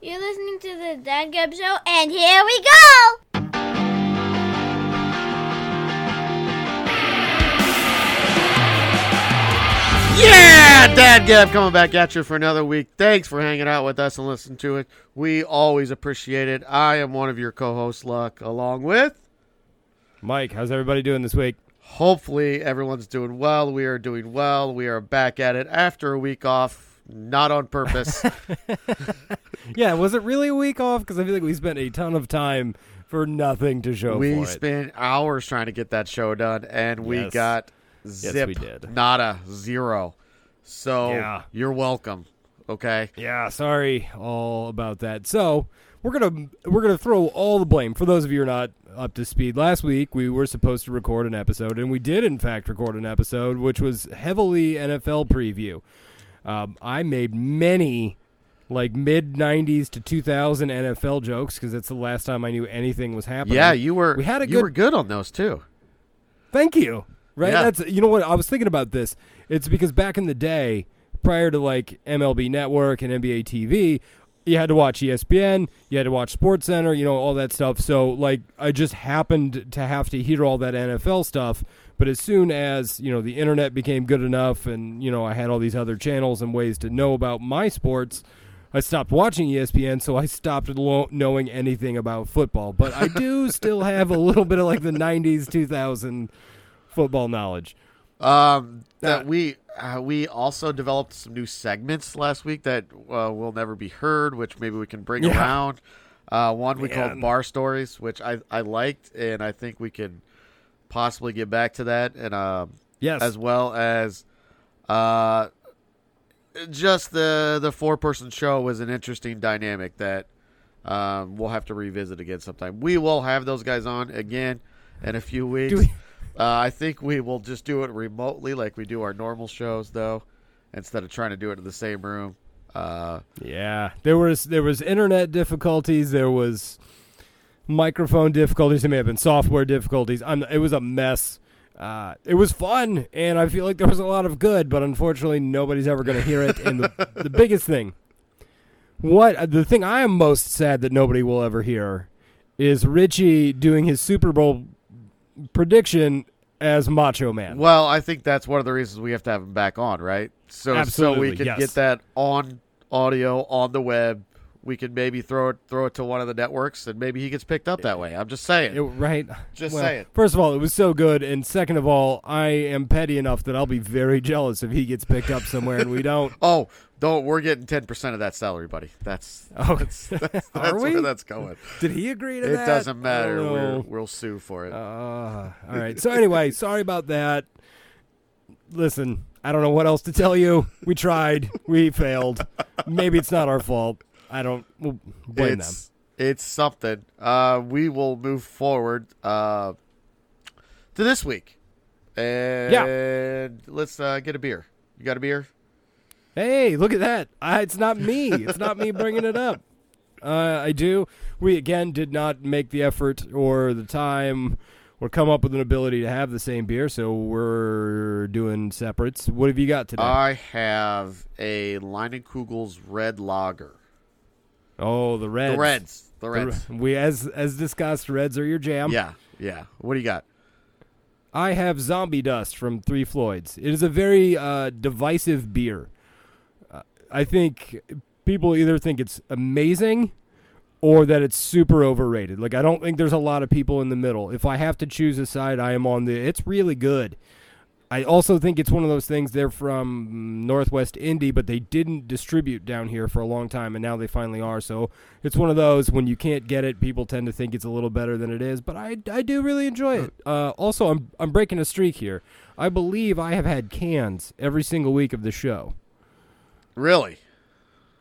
You're listening to the Dad Gab Show, and here we go! Yeah, Dad Gab coming back at you for another week. Thanks for hanging out with us and listening to it. We always appreciate it. I am one of your co-hosts, Luck, along with Mike, how's everybody doing this week? hopefully everyone's doing well. We are doing well. We are back at it after a week off, not on purpose. Yeah, was it really a week off? Because I feel like we spent a ton of time for nothing to show we for it. spent hours trying to get that show done, and we Yes. got we zip, did. nada, zero. So Yeah. you're welcome. Okay. Yeah, sorry all about that. So we're gonna we're gonna throw all the blame for those of you who are not up to speed. Last week we were supposed to record an episode, and we did in fact record an episode, which was heavily NFL preview. Um, I made many like mid '90s to 2000 NFL jokes because that's the last time I knew anything was happening. Yeah, you were. We had a you good- were good on those too. Thank you. Right? Yeah. That's you know what I was thinking about this. It's because back in the day, prior to like MLB Network and NBA TV, you had to watch ESPN, you had to watch Sports Center, you know, all that stuff. So like I just happened to have to hear all that NFL stuff, but as soon as, you know, the internet became good enough and, you know, I had all these other channels and ways to know about my sports, I stopped watching ESPN, so I stopped lo- knowing anything about football. But I do still have a little bit of like the 90s, 2000 football knowledge. Um, that Uh, we uh, we also developed some new segments last week that uh, will never be heard, which maybe we can bring Yeah. around. Uh, one we called bar stories, which I I liked, and I think we can possibly get back to that, and um, Yes. as well as uh, just the the four person show was an interesting dynamic that um, we'll have to revisit again sometime. We will have those guys on again in a few weeks. we- Uh, I think we will just do it remotely, like we do our normal shows, though, instead of trying to do it in the same room. Uh, Yeah, there was there was internet difficulties. There was microphone difficulties. There may have been software difficulties. I'm, it was a mess. Uh, it was fun, and I feel like there was a lot of good, but unfortunately, nobody's ever going to hear it. And the, the biggest thing, what the thing I am most sad that nobody will ever hear, is Richie doing his Super Bowl prediction as Macho Man. well, I think that's one of the reasons we have to have him back on, right? So, so we can yes. get that on audio on the web. We can maybe throw it throw it to one of the networks, and maybe he gets picked up that way. I'm just saying. It- right? Just Well, saying. First of all, it was so good, and second of all, I am petty enough that I'll be very jealous if he gets picked up somewhere and we don't. Oh, don't. We're getting ten percent of that salary, buddy. That's Oh, that's, that's, that's where that's going. Did he agree to It that? doesn't matter. Oh, We're, we'll sue for it. Uh, all right. So anyway, sorry about that. Listen, I don't know what else to tell you. We tried. We failed. Maybe it's not our fault. I don't we'll blame them. it's it's something. Uh, we will move forward uh, to this week, and yeah. let's uh, get a beer. You got a beer? Hey, look at that. I, it's not me. It's not me bringing it up. Uh, I do. We, again, did not make the effort or the time or come up with an ability to have the same beer, so we're doing separates. What have you got today? I have a Leinenkugel's Red Lager. Oh, the Reds. The Reds. The The Reds. Re- we, as, as discussed, Reds are your jam. yeah, yeah. What do you got? I have Zombie Dust from Three Floyds. It is a very uh, divisive beer. Uh, I think people either think it's amazing or that it's super overrated. Like I don't think there's a lot of people in the middle. If I have to choose a side, I am on the it's really good. I also think it's one of those things they're from mm, Northwest Indy, but they didn't distribute down here for a long time, and now they finally are. So it's one of those when you can't get it, people tend to think it's a little better than it is. But I, I do really enjoy it. Uh, also, I'm I'm breaking a streak here. I believe I have had cans every single week of the show. Really?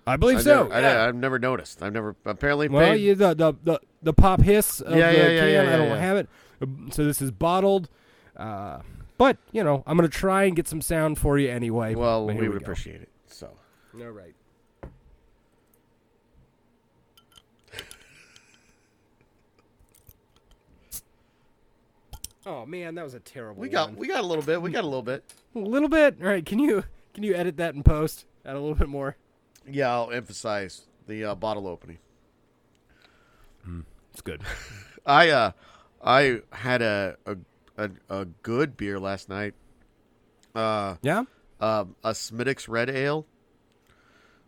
I believe I so. never, I, yeah. have never noticed. I've never apparently. Well, paid- you, the, the the the pop hiss of Yeah, the yeah, yeah, can. yeah, I don't yeah. have it. Uh, So this is bottled. Uh, but you know, I'm gonna try and get some sound for you anyway. well, But we would go. appreciate it. So All right. Oh man, that was a terrible. we got one. we got a little bit. We got a little bit. a little bit. All right, can you can you edit that in post? Add a little bit more. Yeah, I'll emphasize the uh, bottle opening. It's good. I uh, I had a a, a, a good beer last night. Uh, Yeah. um, a Smittix Red Ale.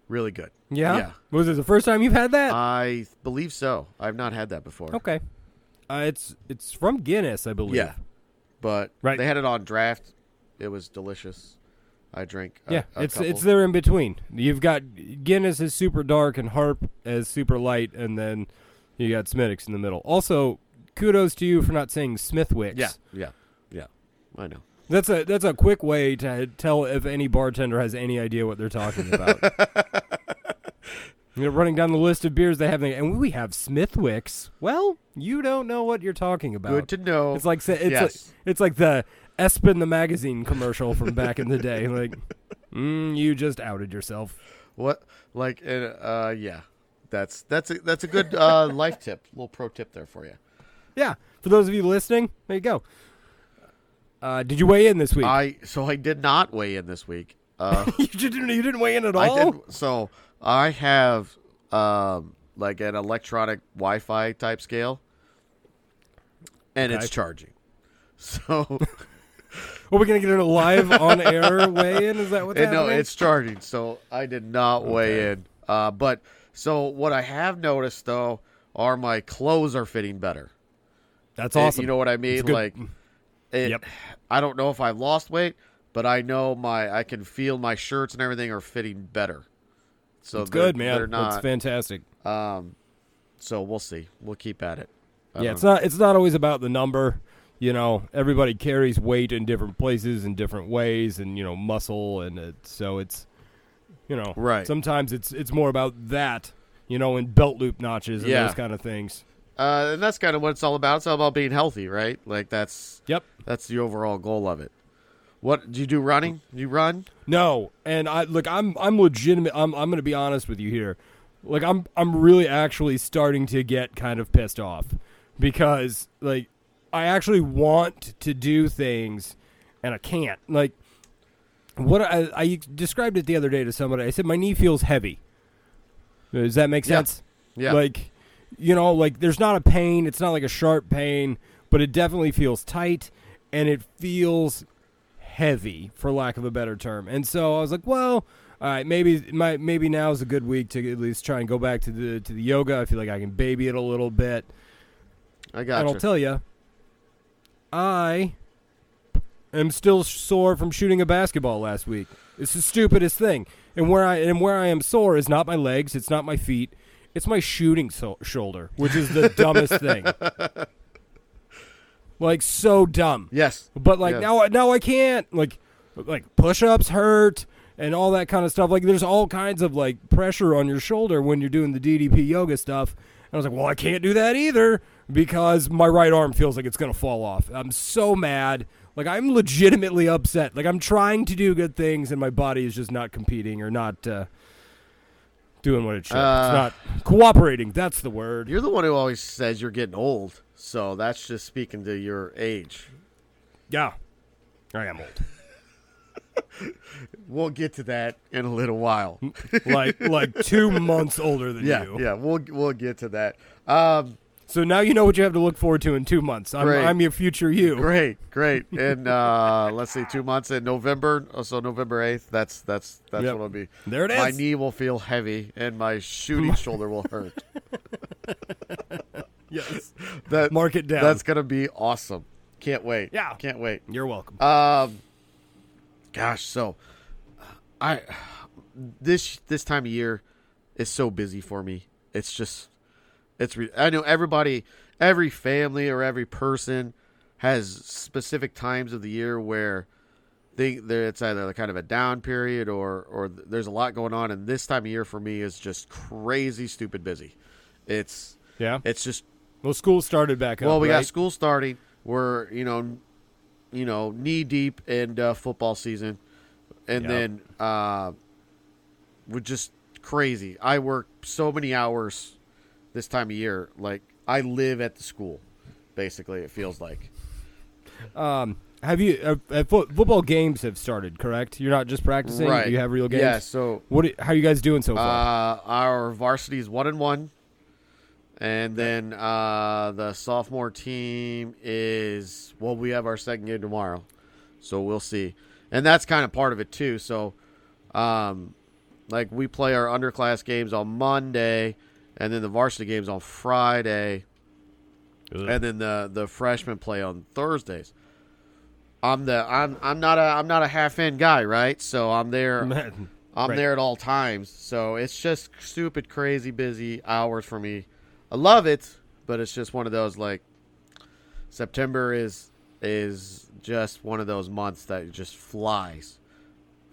Really good. Yeah. Yeah. Was it the first time you've had that? I believe so. I've not had that before. okay. Uh, it's it's from Guinness, I believe. Yeah, but Right. they had it on draft. It was delicious. I drank. A, Yeah, a it's couple. it's there in between. You've got Guinness is super dark and Harp is super light, and then you got Smittix in the middle. Also, kudos to you for not saying Smithwicks. Yeah, yeah, yeah. I know. that's a that's a quick way to tell if any bartender has any idea what they're talking about. you know, running down the list of beers they have, and we have Smithwicks. Well, you don't know what you're talking about. Good to know. It's like it's Yes. like, it's like the Espen the magazine commercial from back in the day. Like, mm, you just outed yourself. what like uh, uh yeah. That's that's a that's a good uh life tip. little pro tip there for you. Yeah, for those of you listening, there you go. Uh, did you weigh in this week? I so I did not weigh in this week. Uh you didn't. You didn't weigh in at all. I did so I have um like an electronic Wi-Fi type scale and Okay. it's charging. So Are we gonna get a live on air weigh in? Is that what's And no, it's charging, so I did not weigh in. Uh, but so what I have noticed though are my clothes are fitting better. That's Eh, awesome. You know what I mean? Like, it, Yep. I don't know if I've lost weight, but I know my I can feel my shirts and everything are fitting better. So It's good, man. They're That's not. fantastic. Um, so we'll see. We'll keep at it. Yeah, Um, it's not. It's not always about the number. You know, everybody carries weight in different places in different ways, and you know, muscle, and it, so it's, you know, Right. Sometimes it's it's more about that, you know, and belt loop notches and Yeah. those kind of things. Uh, and that's kind of what it's all about. It's all about being healthy, right? Like that's Yep. that's the overall goal of it. What do you do? Running? Do you run? No, and I look, I'm I'm legitimate. I'm I'm going to be honest with you here. Like I'm I'm really actually starting to get kind of pissed off because like I actually want to do things and I can't. Like what I, I described it the other day to somebody. I said my knee feels heavy. Does that make Yeah. sense? Yeah. Like, you know, like there's not a pain. It's not like a sharp pain, but it definitely feels tight and it feels heavy, for lack of a better term. And so I was like, well, all right, maybe my maybe now is a good week to at least try and go back to the to the yoga. I feel like I can baby it a little bit. I got and you. I'll tell you, I am still sore from shooting a basketball last week. It's the stupidest thing. And where I and where I am sore is not my legs, it's not my feet, it's my shooting so- shoulder, which is the dumbest thing. Like so dumb. yes. But like Yes. now, now I can't like like push-ups hurt and all that kind of stuff. Like there's all kinds of like pressure on your shoulder when you're doing the DDP yoga stuff. And I was like, well, I can't do that either because my right arm feels like it's gonna fall off. I'm so mad. Like I'm legitimately upset. Like I'm trying to do good things and my body is just not competing or not uh, doing what it should. Uh, it's not cooperating. That's the word. You're the one who always says you're getting old, so that's just speaking to your age. Yeah, I am old. We'll get to that in a little while. like like two months older than yeah, you. yeah, we'll we'll get to that. Um, So now you know what you have to look forward to in two months. I'm, Great. I'm your future you. great, great. And uh, let's see, two months in November. oh, So November eighth. That's that's that's Yep. what it'll be. There it is. My knee will feel heavy, and my shooting shoulder will hurt. Yes. That Mark it down. That's gonna be awesome. Can't wait. Yeah. can't wait. You're welcome. Um, gosh, so I this this time of year is so busy for me. It's just it's re- I know everybody, every family or every person has specific times of the year where they it's either kind of a down period or or there's a lot going on and this time of year for me is just crazy stupid busy. It's yeah. it's just Well, school started back up. well, we right? got school starting. We're you know, you know, knee deep in uh, football season, and Yeah. then uh, we're just crazy. I work so many hours this time of year. Like I live at the school, basically. It feels like. Um, Have you uh, uh, fo- football games have started? Correct. You're not just practicing. right. You have real games. Yeah. So What? do- How you guys doing so far? uh, our varsity is one and one, and then uh, the sophomore team is well. We have our second game tomorrow, so we'll see. And that's kind of part of it too. So, um, like we play our underclass games on Monday, and then the varsity games on Friday. and then the the freshmen play on Thursdays. I'm the I'm I'm not a I'm not a half end guy, right? So I'm there Man, I'm Right. there at all times. So it's just stupid crazy busy hours for me. I love it, but it's just one of those like September is is just one of those months that just flies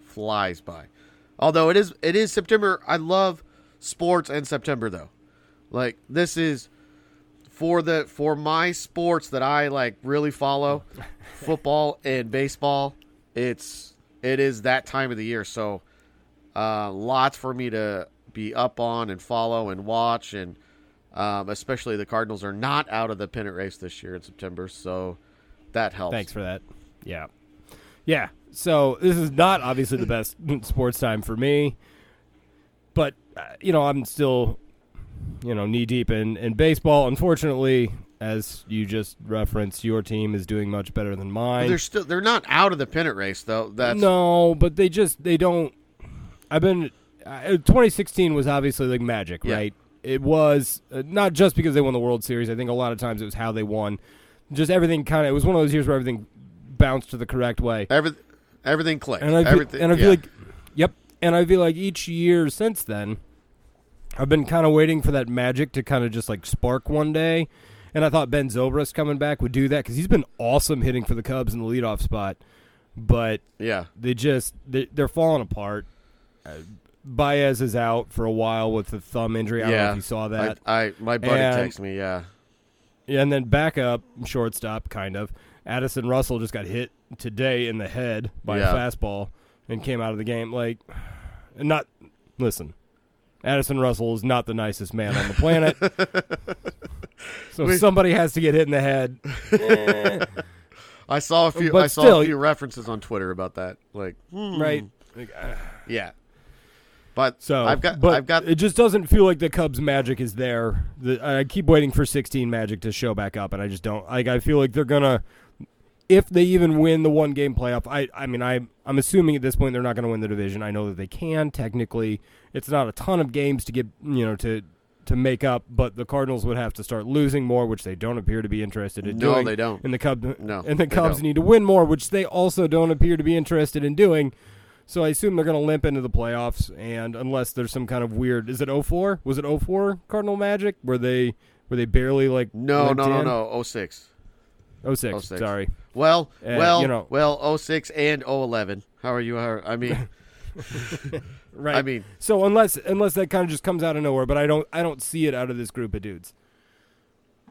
flies by. Although it is it is September. I love sports and September though. Like this is for the for my sports that I like really follow, football and baseball. It's it is that time of the year, so uh, lots for me to be up on and follow and watch, and um, especially the Cardinals are not out of the pennant race this year in September, so that helps. Thanks for that. Yeah. Yeah. So this is not obviously the best sports time for me, but uh, you know I'm still, you know, knee deep in in baseball. Unfortunately, as you just referenced, your team is doing much better than But mine. they're still they're not out of the pennant race though. That's no, but they just they don't. I've been. Uh, 2016 was obviously like magic, Yeah. right? It was uh, not just because they won the World Series. I think a lot of times it was how they won. Just everything kind of. It was one of those years where everything bounced to the correct way. every, everything clicked. And I feel, everything, and I feel yeah. like, yep. And I feel like each year since then, I've been kind of waiting for that magic to kind of just like spark one day. And I thought Ben Zobrist coming back would do that because he's been awesome hitting for the Cubs in the leadoff spot. But yeah. they just they, they're falling apart. Uh, Baez is out for a while with the thumb injury. I don't know Yeah. if you saw that. I, I my buddy And- texted me. Yeah, Yeah, and then backup shortstop, kind of. Addison Russell just got hit today in the head by Yeah. a fastball and came out of the game. Like, not listen. Addison Russell is not the nicest man on the planet. so We- if somebody has to get hit in the head. eh, I saw a few. But I saw still- a few references on Twitter about that. Like, hmm. right. Like, uh, Yeah, but So I've got but I've got it just doesn't feel like the Cubs magic is there. The, I keep waiting for 16 magic to show back up, and I just don't. Like I feel like they're gonna, if they even win the one game playoff. I I mean I I'm assuming at this point they're not gonna win the division. I know that they can technically. It's not a ton of games to get you know to to make up, but the Cardinals would have to start losing more, which they don't appear to be interested in no, doing. they don't. And the Cubs No, and the Cubs don't. need to win more, which they also don't appear to be interested in doing. So I assume they're going to limp into the playoffs, and unless there's some kind of weird, is it 04? Was it 04 Cardinal Magic Were they were they barely like No, no, no, in? no. 06. 06, 06. Sorry, Well, Uh, well, you know. well, 06 and 011. How are you? I mean, right? I mean, so unless unless that kind of just comes out of nowhere, but I don't I don't see it out of this group of dudes,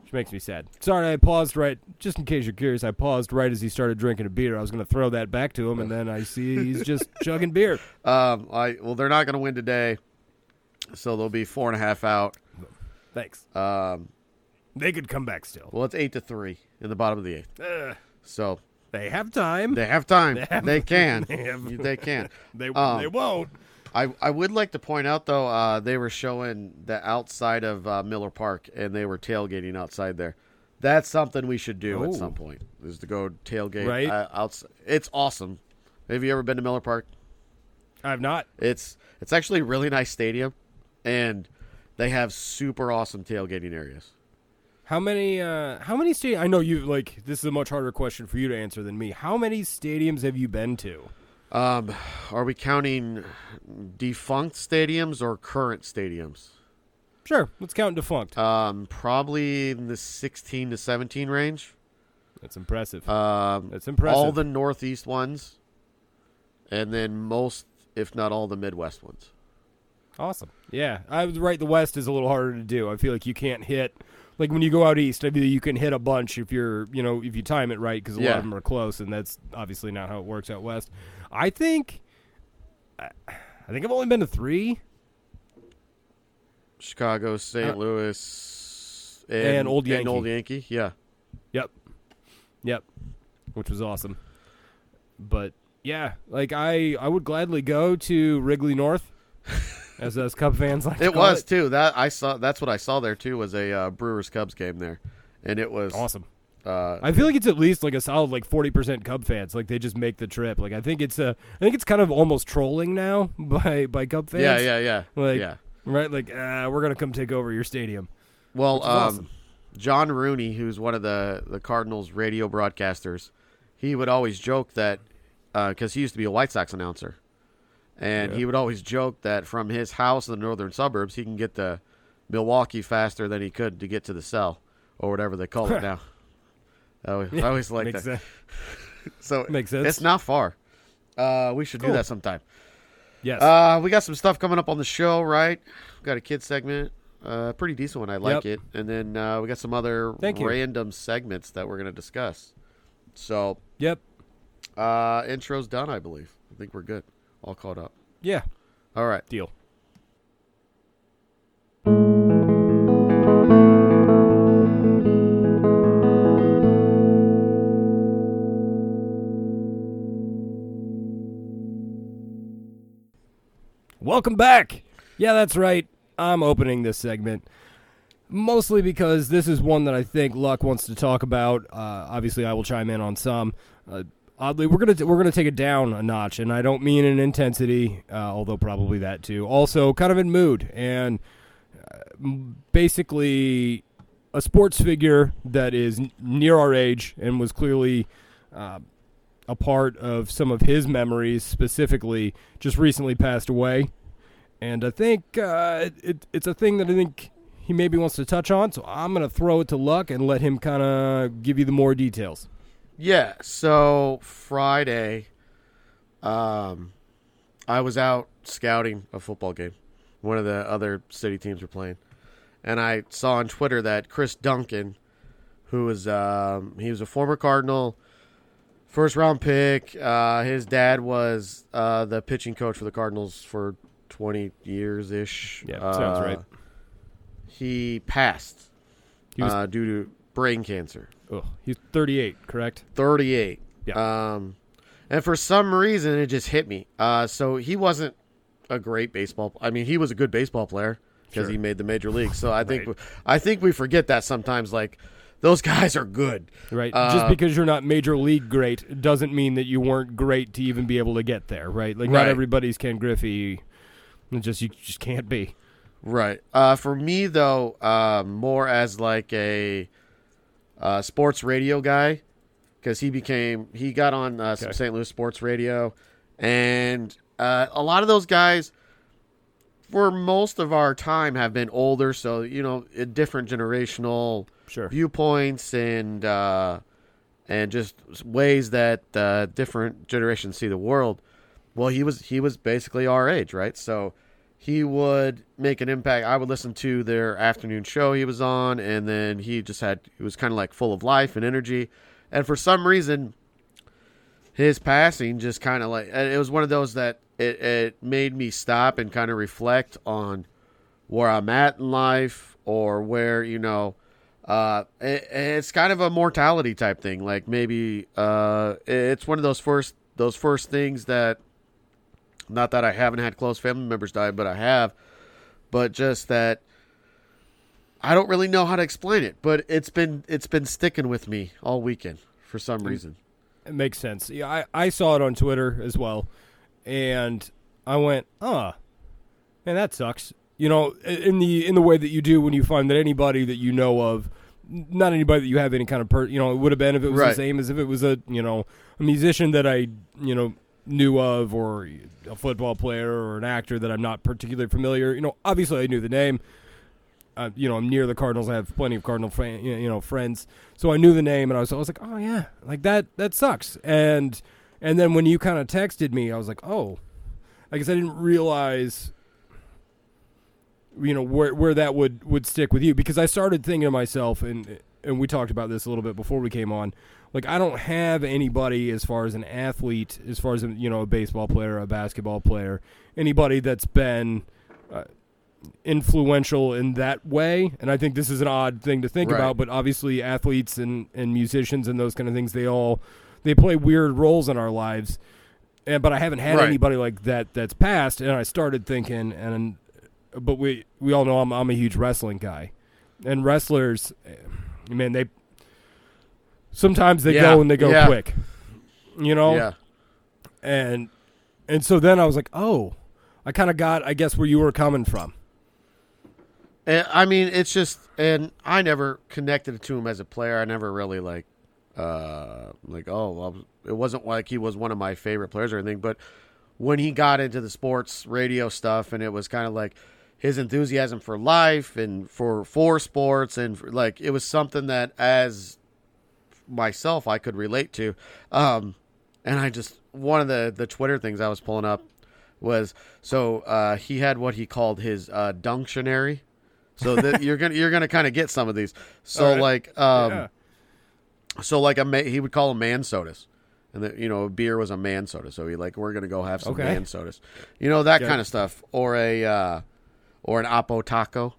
which makes me sad. Sorry, I paused right just in case you're curious. I paused right as he started drinking a beer. I was going to throw that back to him, and then I see he's just chugging beer. um, I well, they're not going to win today, so they'll be four and a half out. Thanks. Um, They could come back still. well, it's eight to three in the bottom of the eighth, Ugh. So They have time. they have time. They They, can. they have- they can. They Um, they won't. I, I would like to point out though uh, they were showing the outside of uh, Miller Park and they were tailgating outside there. That's something we should do Oh. at some point. Is to go tailgate Right. uh, outside. It's awesome. Have you ever been to Miller Park? I've not. It's it's actually a really nice stadium, and they have super awesome tailgating areas. How many? Uh, how many stadiums? I know you like. This is a much harder question for you to answer than me. How many stadiums have you been to? Um, are we counting defunct stadiums or current stadiums? Sure, let's count defunct. Um, probably in the sixteen to seventeen range. That's impressive. Um, That's impressive. all the northeast ones, and then most, if not all, the Midwest ones. awesome. Yeah, I was right. The West is a little harder to do. I feel like you can't hit. Like when you go out east, I mean, you can hit a bunch if you're, you know, if you time it right, because a lot of them are close, and that's obviously not how it works out west. I think, I think I've only been to three. Chicago, St. Uh, Louis, and Old Yankee. And Old Yankee, yeah. Yep. Yep. Which was awesome. but yeah, like I I would gladly go to Wrigley North, as us Cub fans like. It was too. That I saw. That's what I saw there too. Was a uh, Brewers Cubs game there, and it was awesome. Uh, I feel like it's at least like a solid like forty percent Cub fans. Like they just make the trip. Like I think it's a I think it's kind of almost trolling now by by Cub fans. yeah, yeah, yeah, Like yeah. right, like uh, we're gonna come take over your stadium. Well, um, awesome. John Rooney, who's one of the the Cardinals radio broadcasters, he would always joke that because he used to be a White Sox announcer, and Yeah. he would always joke that from his house in the northern suburbs, he can get to Milwaukee faster than he could to get to the cell or whatever they call it now. I always, I always like that. sense. So Makes sense. It's not far. Uh, we should Cool. do that sometime. Yes. Uh, we got some stuff coming up on the show, right? We got a kid segment, uh, pretty decent one. I like Yep. it, and then uh, we got some other Thank you. random segments that we're going to discuss. So, yep. uh, intro's done, I believe. I think we're good, all caught up. Yeah. All right. Deal. Welcome back. Yeah, that's right. I'm opening this segment mostly because this is one that I think Luck wants to talk about. Uh, obviously, I will chime in on some. Uh, oddly, we're gonna we're gonna take it down a notch, and I don't mean in intensity, uh, although probably that too. Also, kind of in mood, and uh, basically a sports figure that is n- near our age and was clearly. Uh, a part of some of his memories, specifically, just recently passed away, and I think uh, it, it, it's a thing that I think he maybe wants to touch on. So I'm gonna throw it to Luck and let him kind of give you the more details. Yeah. So Friday, um, I was out scouting a football game. One of the other city teams were playing, and I saw on Twitter that Chris Duncan, who was um, he was a former Cardinal, first round pick. Uh, his dad was uh, the pitching coach for the Cardinals for twenty years ish. Yeah, sounds Uh, right. He passed He was- uh, due to brain cancer. Ugh, he's 38, correct? 38. Yeah. Um, and for some reason, it just hit me. Uh, so he wasn't a great baseball. I mean, he was a good baseball player because Sure. he made the major league. So I think Right. I think we forget that sometimes. Like those guys are good. Right. Uh, Just because you're not major league great doesn't mean that you weren't great to even be able to get there, right? Like not everybody's Ken Griffey. Just you just can't be. Right. Uh, for me though, uh, more as like a uh, sports radio guy, because he became he got on uh, some Okay. St. Louis sports radio, and uh, a lot of those guys, for most of our time, have been older. So you know, a different generational Sure. viewpoints and uh, and just ways that uh, different generations see the world. Well, he was he was basically our age, right? So he would make an impact. I would listen to their afternoon show he was on, and then he just had he was kind of like full of life and energy. And for some reason, his passing just kind of like it was one of those that it, it made me stop and kind of reflect on where I'm at in life or where you know uh it, it's kind of a mortality type thing like maybe uh it's one of those first those first things that not that I haven't had close family members die but I have but just that I don't really know how to explain it but it's been it's been sticking with me all weekend for some reason It makes sense. Yeah, I, I saw it on Twitter as well, and I went, "Ah, man, that sucks." You know, in the in the way that you do when you find that anybody that you know of, not anybody that you have any kind of per, you know, it would have been if it was Right. the same as if it was a you know a musician that I you know knew of or a football player or an actor that I'm not particularly familiar. You know, obviously I knew the name. Uh, you know, I'm near the Cardinals. I have plenty of Cardinal fan, you know, friends, so I knew the name, and I was, I was like, oh yeah, like that, that sucks. And and then when you kind of texted me, I was like, oh, I guess I didn't realize, you know, where where that would would stick with you because I started thinking to myself, and and we talked about this a little bit before we came on. Like I don't have anybody as far as an athlete, as far as a, you know, a baseball player, a basketball player, anybody that's been. Uh, influential in that way and i think this is an odd thing to think Right. about but obviously athletes and, and musicians and those kind of things they all they play weird roles in our lives. And but I haven't had Right. anybody like that that's passed, and I started thinking, and but we we all know I'm I'm a huge wrestling guy, and wrestlers, eh, man, they sometimes they Yeah, go and they go yeah. quick, you know, Yeah. and and so then I was like, oh, I kind of got, I guess, where you were coming from. And, I mean, it's just, and I never connected to him as a player. I never really like, uh, like, oh, well, it wasn't like he was one of my favorite players or anything. But when he got into the sports radio stuff, and it was kind of like his enthusiasm for life and for for sports, and for, like it was something that as myself I could relate to. Um, and I just one of the the Twitter things I was pulling up was so uh, he had what he called his uh, dunctionary. So that you're gonna you're gonna kind of get some of these. So right. like um, yeah. so like a ma- he would call them man sodas, and the, you know beer was a man soda. So he like we're gonna go have some Okay. man sodas, you know that Okay. kind of stuff, or a uh, or an oppo taco,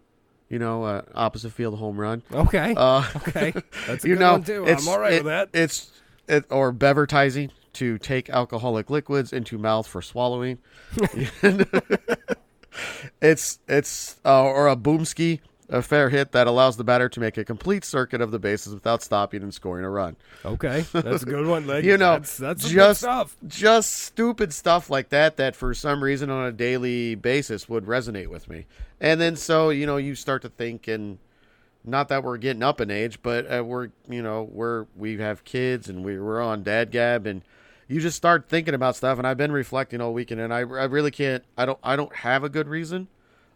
you know uh, opposite field home run. Okay, Uh, okay, that's a you good know. I'm all right it- with that. It's it or bevertizing to take alcoholic liquids into mouth for swallowing. it's it's uh, or a boomski, a fair hit that allows the batter to make a complete circuit of the bases without stopping and scoring a run. Okay, that's a good one. Like, You know, that's, that's just stuff. just stupid stuff like that that for some reason on a daily basis would resonate with me. And then so you know you start to think and not that we're getting up in age, but uh, we're you know we're we have kids and we, we're on dad gab and you just start thinking about stuff. And I've been reflecting all weekend, and I I really can't I don't I don't have a good reason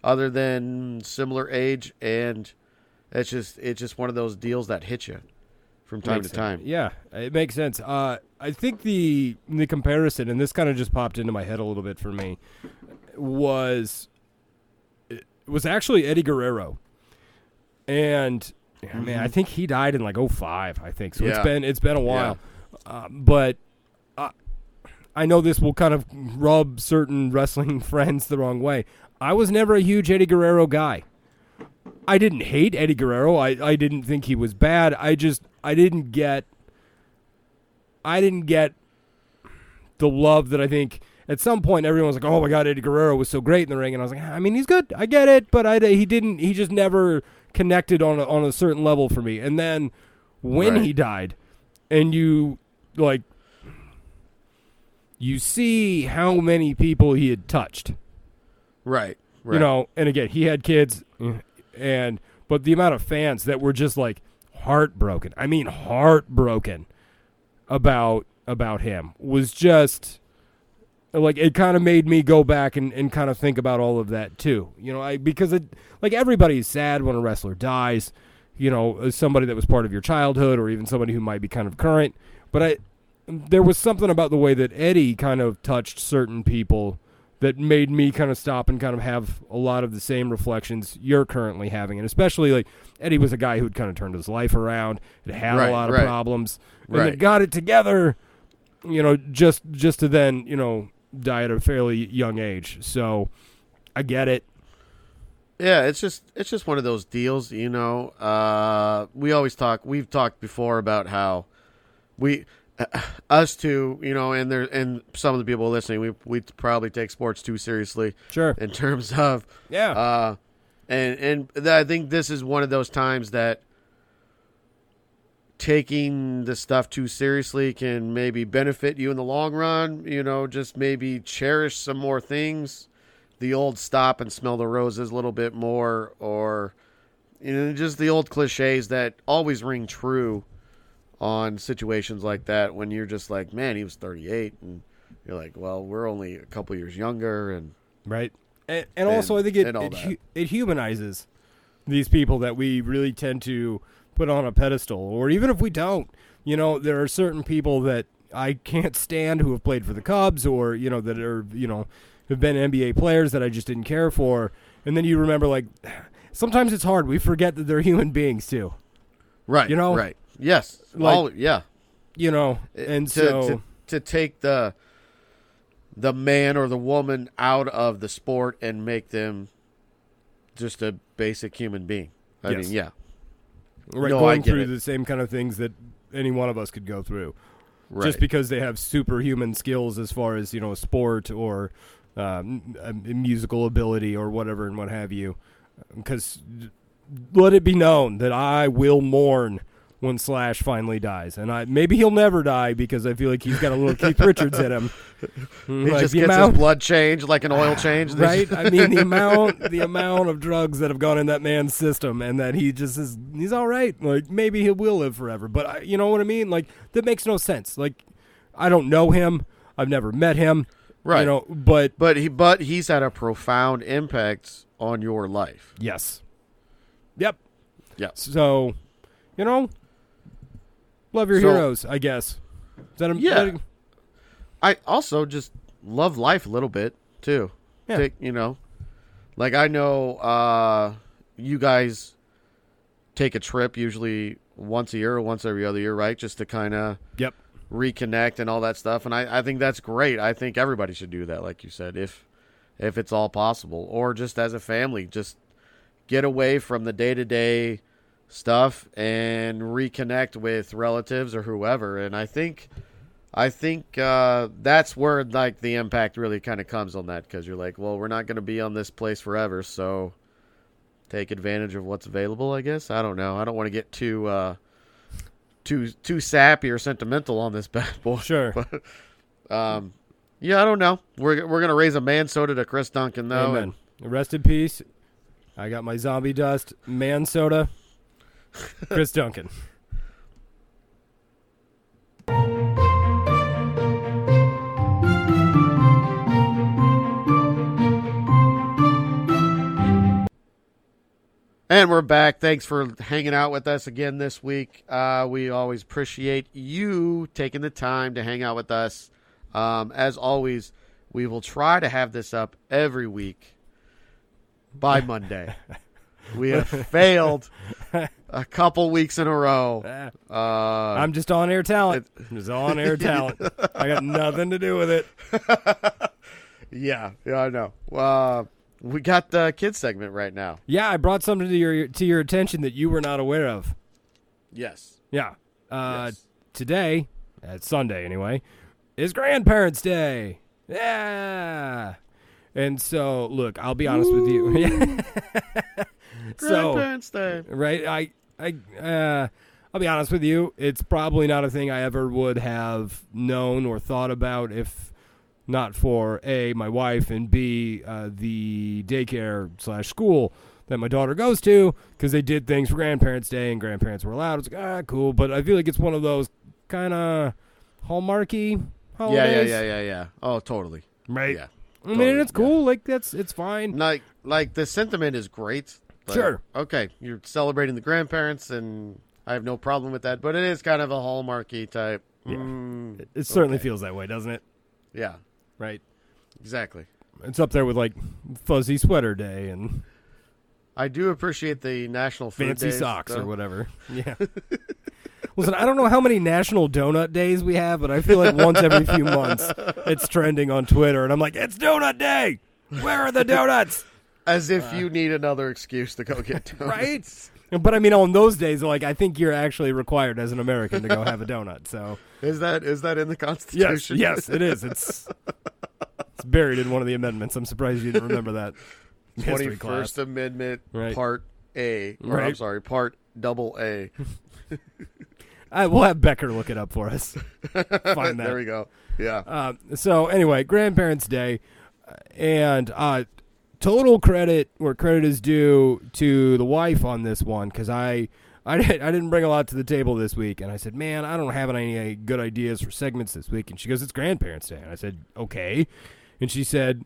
other than similar age and it's just it's just one of those deals that hit you from time Makes to sense. time. Yeah, it makes sense. Uh, I think the the comparison, and this kind of just popped into my head a little bit for me, was it was actually Eddie Guerrero, and I mean, I think he died in like 05, I think. So It's been it's been a while, uh, but. Uh, I know this will kind of rub certain wrestling friends the wrong way. I was never a huge Eddie Guerrero guy. I didn't hate Eddie Guerrero. I, I didn't think he was bad. I just I didn't get I didn't get the love that I think at some point everyone was like, "Oh my god, Eddie Guerrero was so great in the ring," and I was like, "I mean, he's good. I get it, but I he didn't. He just never connected on a, on a certain level for me." And then when Right. he died, and you like you see how many people he had touched Right. Right. you know and again he had kids and but the amount of fans that were just like heartbroken i mean heartbroken about about him was just like it kind of made me go back and, and kind of think about all of that too you know i because it like everybody's sad when a wrestler dies you know somebody that was part of your childhood or even somebody who might be kind of current but i there was something about the way that eddie kind of touched certain people that made me kind of stop and kind of have a lot of the same reflections you're currently having. And especially like Eddie was a guy who'd kind of turned his life around, had had Right, a lot of right. problems, and Right. then got it together, you know, just just to then, you know, die at a fairly young age. So I get it. Yeah, it's just it's just one of those deals, you know. Uh, we always talk. We've talked before about how we, us two, you know, and there and some of the people listening, we we probably take sports too seriously Sure. in terms of, Yeah. uh, and and th- I think this is one of those times that taking the stuff too seriously can maybe benefit you in the long run. You know, just maybe cherish some more things. The old stop and smell the roses a little bit more, or you know, just the old cliches that always ring true on situations like that. When you're just like, man, he was 38, and you're like, well, we're only a couple years younger, and Right. And, and also, I think it and it, hu- it humanizes these people that we really tend to put on a pedestal, or even if we don't, you know, there are certain people that I can't stand who have played for the Cubs, or you know, that are you know have been NBA players that I just didn't care for, and then you remember like sometimes it's hard. We forget that they're human beings too, right, You know, right, yes, like- all, yeah. you know, and to, so to to take the the man or the woman out of the sport and make them just a basic human being. I Yes. mean, yeah, right no, going through it. the same kind of things that any one of us could go through. Right. just because they have superhuman skills as far as you know sport or um, musical ability or whatever and what have you. Because let it be known that I will mourn when Slash finally dies, and I maybe he'll never die because I feel like he's got a little Keith Richards in him. He Like, just gets amount- his blood changed like an oil change. right? I mean, the amount the amount of drugs that have gone in that man's system, and that he just is he's all right. Like maybe he will live forever, but I, you know what I mean? Like that makes no sense. Like I don't know him. I've never met him. Right. You know, but But he but he's had a profound impact on your life. yes. Yep. Yeah. So, you know, love your So- heroes. I guess. Is that a, Yeah. that a- I also just love life a little bit too. Yeah. Take, you know, like I know uh, you guys take a trip usually once a year or once every other year, right? Just to kind of yep. reconnect and all that stuff. And I, I think that's great. I think everybody should do that, like you said, if if it's all possible, or just as a family, just get away from the day to day stuff and reconnect with relatives or whoever. And I think. I think uh, that's where like the impact really kind of comes on that because you're like, well, we're not going to be on this place forever, so take advantage of what's available. I guess I don't know. I don't want to get too uh, too too sappy or sentimental on this bad boy. Sure. But, um, yeah, I don't know. We're we're gonna raise a man soda to Chris Duncan though. Amen. Rest in peace. I got my zombie dust man soda. Chris Duncan. And we're back. Thanks for hanging out with us again this week. Uh, we always appreciate you taking the time to hang out with us. Um, as always, we will try to have this up every week by Monday. we have failed a couple weeks in a row. Uh, I'm just on air talent. Just on air talent. I got nothing to do with it. yeah, yeah, I know. Uh, we got the kids segment right now. Yeah, I brought something to your to your attention that you were not aware of. Yes. Yeah. Uh, Yes. Today, it's Sunday anyway, is Grandparents' Day. Yeah. And so, look, I'll be honest with you. So, Grandparents Day. right, I, I, uh, I'll be honest with you. It's probably not a thing I ever would have known or thought about if not for a my wife and b uh, the daycare slash school that my daughter goes to because they did things for grandparents day and grandparents were allowed it's like ah cool but i feel like it's one of those kind of hallmarky holidays yeah, yeah, yeah, yeah. Oh, totally. right Yeah. i mean totally, it's cool like that's it's fine Like, like the sentiment is great. Like, Sure. Okay, you're celebrating the grandparents, and I have no problem with that. But it is kind of a hallmarky type. Yeah. Mm, it certainly okay. feels that way doesn't it Yeah, right exactly. it's up there with like fuzzy sweater day and I do appreciate the national food fancy days, socks or whatever. Yeah. Listen, I don't know how many national donut days we have, but I feel like once every few months it's trending on Twitter, and I'm like, it's donut day. Where are the donuts? As if you need another excuse to go get donuts. Uh. Right? But I mean, on those days, like I think you're actually required as an American to go have a donut. So Is that is that in the Constitution? yes, yes, it is. It's it's buried in one of the amendments. I'm surprised you didn't remember that. in History Twenty class. First Amendment, Right. Part A. Or I'm sorry, Part Double A. I, we'll have Becker look it up for us. Find that. there we go. Yeah. Um, so anyway, Grandparents' Day, uh, and uh, total credit where credit is due to the wife on this one because I. I, did, I didn't bring a lot to the table this week, and I said, "Man, I don't have any uh, good ideas for segments this week." And she goes, "It's Grandparents' Day," and I said, "Okay," and she said,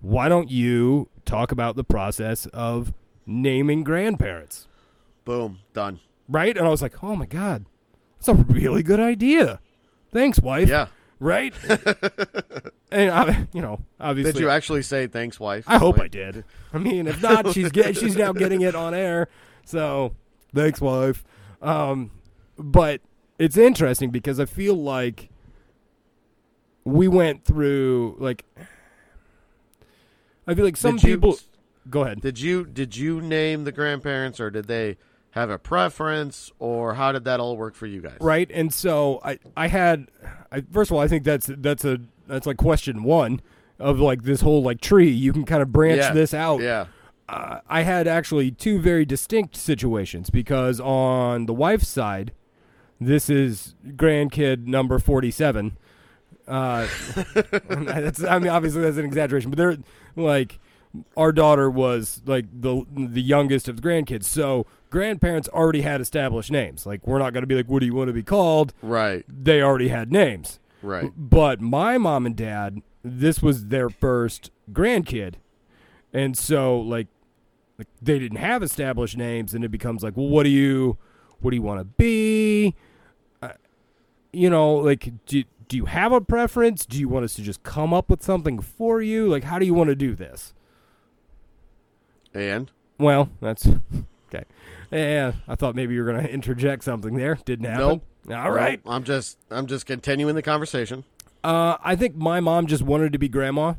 "Why don't you talk about the process of naming grandparents?" Boom. Done. Right? And I was like, "Oh my god, that's a really good idea." Thanks, wife Yeah. Right? and I, you know, obviously, Did you actually say thanks, wife? I hope I did. I mean, if not, she's get, she's now getting it on air. So, thanks, wife. Um, but it's interesting because I feel like we went through like I feel like some Did you- people. Go ahead. Did you did you name the grandparents or did they have a preference, or how did that all work for you guys? right? And so I, I had, I, first of all, I think that's that's a that's like question one of like this whole like tree. You can kind of branch Yeah. this out. Yeah. Uh, I had actually two very distinct situations because on the wife's side, this is grandkid number forty-seven. Uh, that's, I mean, obviously that's an exaggeration, but they're like our daughter was like the the youngest of the grandkids, so grandparents already had established names. Like we're not going to be like, "What do you want to be called?" Right. They already had names. Right. But my mom and dad, this was their first grandkid, and so like, like they didn't have established names, and it becomes like, well, what do you, what do you want to be? Uh, you know, like, do do you have a preference? Do you want us to just come up with something for you? Like, how do you want to do this? And Well, that's okay. Yeah, I thought maybe you were going to interject something there. Didn't happen. Nope. All right. I'm just I'm just continuing the conversation. Uh, I think my mom just wanted to be grandma,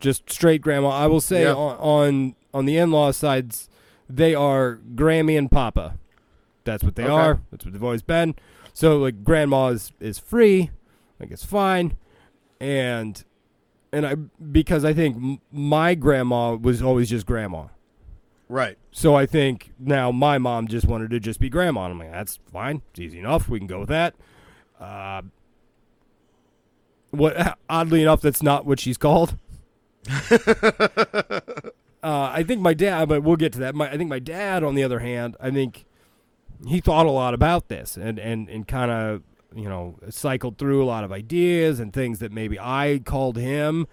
just straight grandma. I will say Yeah. on, on on the in-law sides, they are Grammy and Papa. That's what they Okay. are. That's what they've always been. So like grandma is is free, like it's fine, and and I because I think m- my grandma was always just grandma. Right. So I think now my mom just wanted to just be grandma. And I'm like, that's fine. It's easy enough. We can go with that. Uh, what oddly enough, that's not what she's called. uh, I think my dad, but we'll get to that. My, I think my dad, on the other hand, I think he thought a lot about this and and and kind of you know cycled through a lot of ideas and things that maybe I called him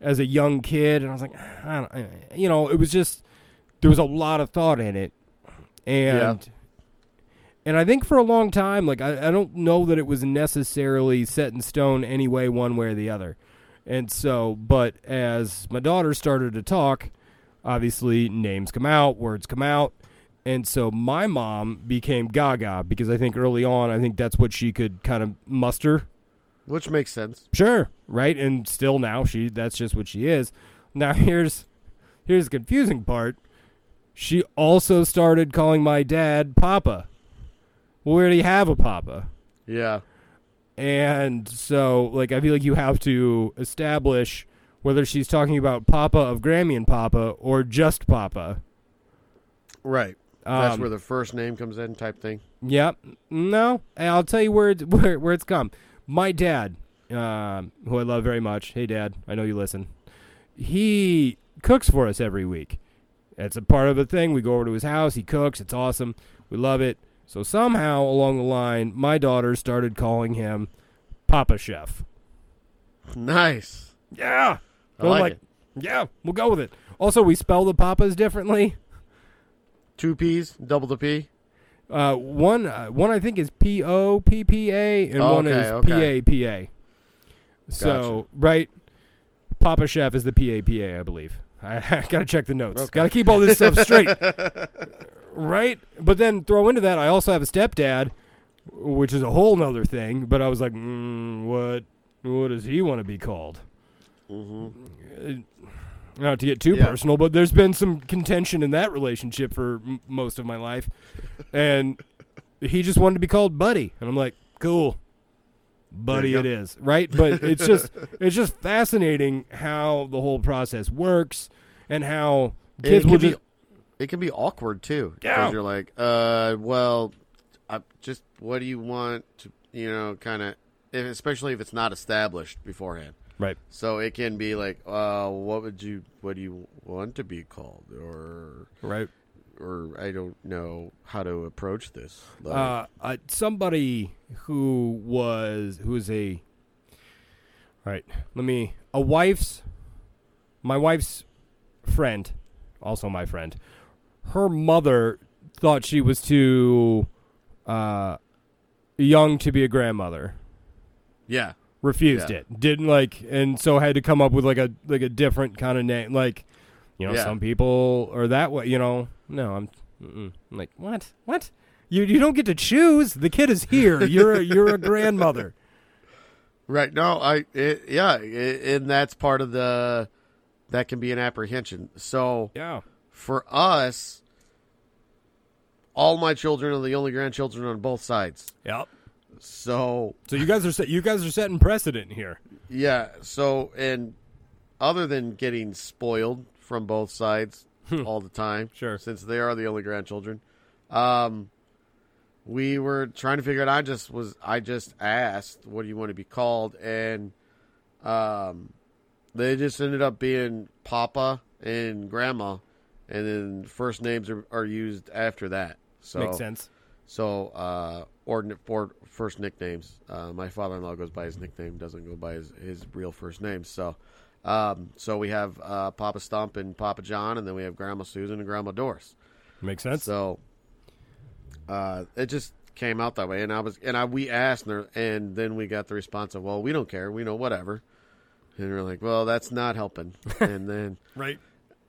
as a young kid, and I was like, I don't, you know, it was just there was a lot of thought in it, and and I think for a long time, like I, I don't know that it was necessarily set in stone anyway, one way or the other, and so, but as my daughter started to talk, obviously names come out, words come out. And so my mom became Gaga because I think early on, I think that's what she could kind of muster Which makes sense. Sure, right? And still now she that's just what she is. Now here's here's the confusing part. She also started calling my dad Papa. Well, we already have a Papa. Yeah. And so like I feel like you have to establish whether she's talking about Papa of Grammy and Papa or just Papa. Right. That's Um, where the first name comes in, type thing. Yep. No, and I'll tell you where it's, where where it's come. My dad, um, who I love very much. Hey, Dad, I know you listen. He cooks for us every week. It's a part of the thing. We go over to his house. He cooks. It's awesome. We love it. So somehow along the line, my daughter started calling him Papa Chef. Nice. Yeah. I I'm like, it. Yeah, we'll go with it. Also, we spell the papas differently. Two P's, double the P. Uh, one, uh, one I think is P O P P A, and one Okay, is. P A P A. So right, Papa Chef is the P A P A, I believe. I, gotta check the notes. Okay. Gotta keep all this stuff straight. right, but then throw into that, I also have a stepdad, which is a whole nother thing. But I was like, mm, what? What does he want to be called? Mm-hmm. not to get too Yeah. personal, but there's been some contention in that relationship for m- most of my life, and he just wanted to be called Buddy, and I'm like, cool, Buddy, it is, right? But it's just it's just fascinating how the whole process works and how kids it will can be, just it can be awkward too. Yeah. Because you're like, uh, well, I just what do you want to, you know, kind of, especially if it's not established beforehand. right. So it can be like, uh, what would you, what do you want to be called, or, Right. Or I don't know how to approach this. Like, Uh, uh, somebody who was who is a all right. Let me a wife's my wife's friend, also my friend. Her mother thought she was too uh, young to be a grandmother. yeah, Refused Yeah. it. Didn't like, and so had to come up with like a like a different kind of name. Like, you know, Yeah. some people are that way. You know, no, I'm. I'm like, what, what? You you don't get to choose. The kid is here. You're a, you're a grandmother. right. No, I, it, yeah, it, and that's part of the, that can be an apprehension. So Yeah. for us, all my children are the only grandchildren on both sides. Yep. So So you guys are set, you guys are setting precedent here. yeah, so and other than getting spoiled from both sides all the time, Sure. since they are the only grandchildren, um, we were trying to figure it. I just was I just asked, "What do you want to be called?" and um, they just ended up being Papa and Grandma, and then first names are, are used after that. So Makes sense. So, uh, or, or first nicknames. Uh, my father-in-law goes by his nickname, doesn't go by his, his real first name. So, um, so we have uh, Papa Stump and Papa John, and then we have Grandma Susan and Grandma Doris. Makes sense. So, uh, it just came out that way, and I was, and I we asked, and, and then we got the response of, "Well, we don't care, we know whatever," and we're like, "Well, that's not helping." and then right.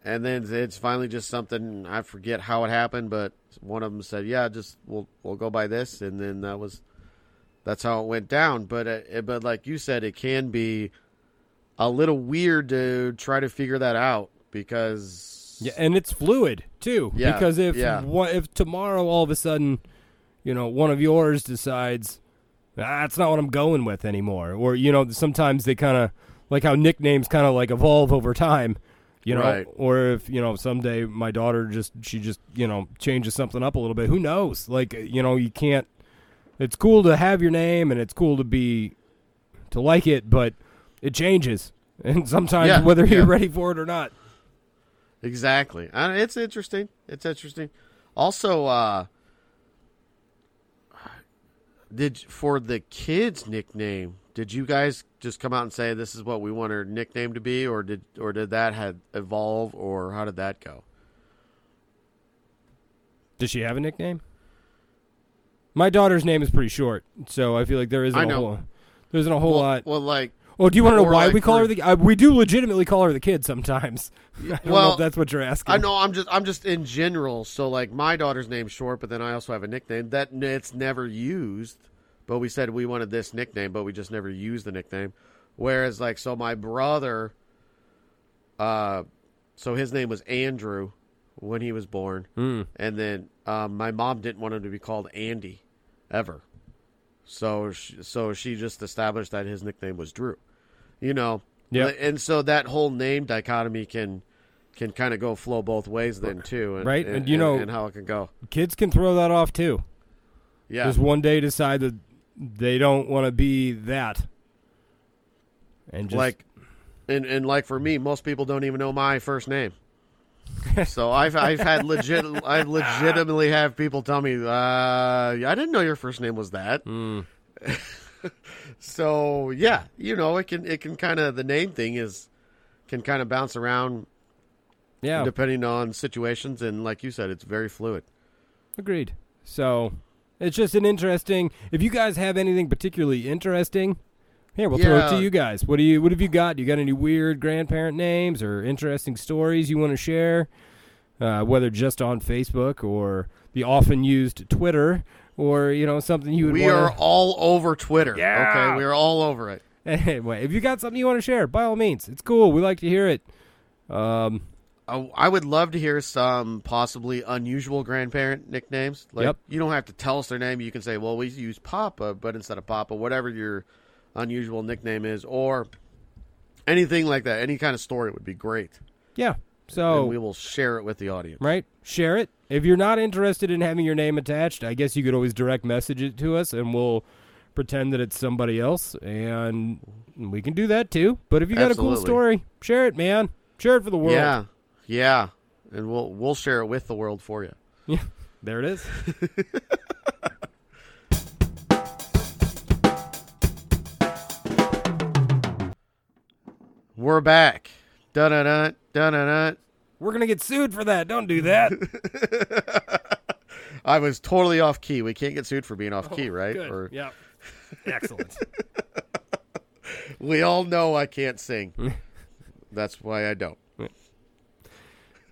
and then it's finally just something I forget how it happened, but one of them said, "Yeah, just we'll we'll go by this," and then that was that's how it went down. But uh, but like you said, it can be a little weird to try to figure that out because Yeah, and it's fluid too. Yeah, because if yeah. one, if tomorrow all of a sudden, you know, one of yours decides "Ah, that's not what I'm going with anymore, or you know, sometimes they kind of like how nicknames kind of like evolve over time. You know, Right. or if you know someday my daughter just she just you know changes something up a little bit. Who knows? Like you know, you can't. It's cool to have your name, and it's cool to be to like it, but it changes, and sometimes Yeah, whether you're yeah. ready for it or not. Exactly. It's interesting. It's interesting. Also, uh, did for the kids' nickname, did you guys just come out and say this is what we want our nickname to be, or did or did that had evolve, or how did that go? Does she have a nickname? My daughter's name is pretty short, so I feel like there isn't I a know. whole there isn't a whole well, lot. well, like Oh, do you want to know why like we call her the? Uh, we do legitimately call her the kid sometimes. I don't know well, if that's what you're asking. I know I'm just I'm just in general. So like my daughter's name's short, but then I also have a nickname that it's never used. But we said we wanted this nickname, but we just never used the nickname. Whereas like so my brother, uh, so his name was Andrew when he was born, Mm. and then um, my mom didn't want him to be called Andy, ever. So she, so she just established that his nickname was Drew. You know, Yeah. and so that whole name dichotomy can can kind of go flow both ways then too, and, Right, and you know- and how it can go. Kids can throw that off too. Yeah, Just one day decide that they don't want to be that, and just like and and like for me, most people don't even know my first name. so I've I've had legit I legitimately have people tell me, uh, I didn't know your first name was that. Mm. So yeah, you know, it can it can kind of the name thing is can kind of bounce around yeah, depending on situations, and like you said, it's very fluid. agreed. So it's just an interesting. If you guys have anything particularly interesting, here we'll throw it to you guys. What do you? What have you got? You got any weird grandparent names or interesting stories you want to share? Uh, whether just on Facebook or the often used Twitter, or you know something you would We wanna... are all over Twitter. Yeah. Okay, we are all over it. Anyway, if you got something you want to share, by all means, it's cool. We like to hear it. Um, I, would love to hear some possibly unusual grandparent nicknames. Like Yep. you don't have to tell us their name. You can say, "Well, we use Papa," but instead of Papa, whatever your unusual nickname is, or anything like that. Any kind of story would be great, yeah. And So we will share it with the audience. right, share it. If you're not interested in having your name attached, I guess you could always direct message it to us, and we'll pretend that it's somebody else, and we can do that too. But if you got a cool story, share it, man. Share it for the world. Yeah, yeah, and we'll we'll share it with the world for you. Yeah, there it is. We're back. Dun dun dun dun dun. We're gonna get sued for that. Don't do that. I was totally off key. We can't get sued for being off key, right? Oh, Good. Or yeah. Excellent. we all know I can't sing. That's why I don't.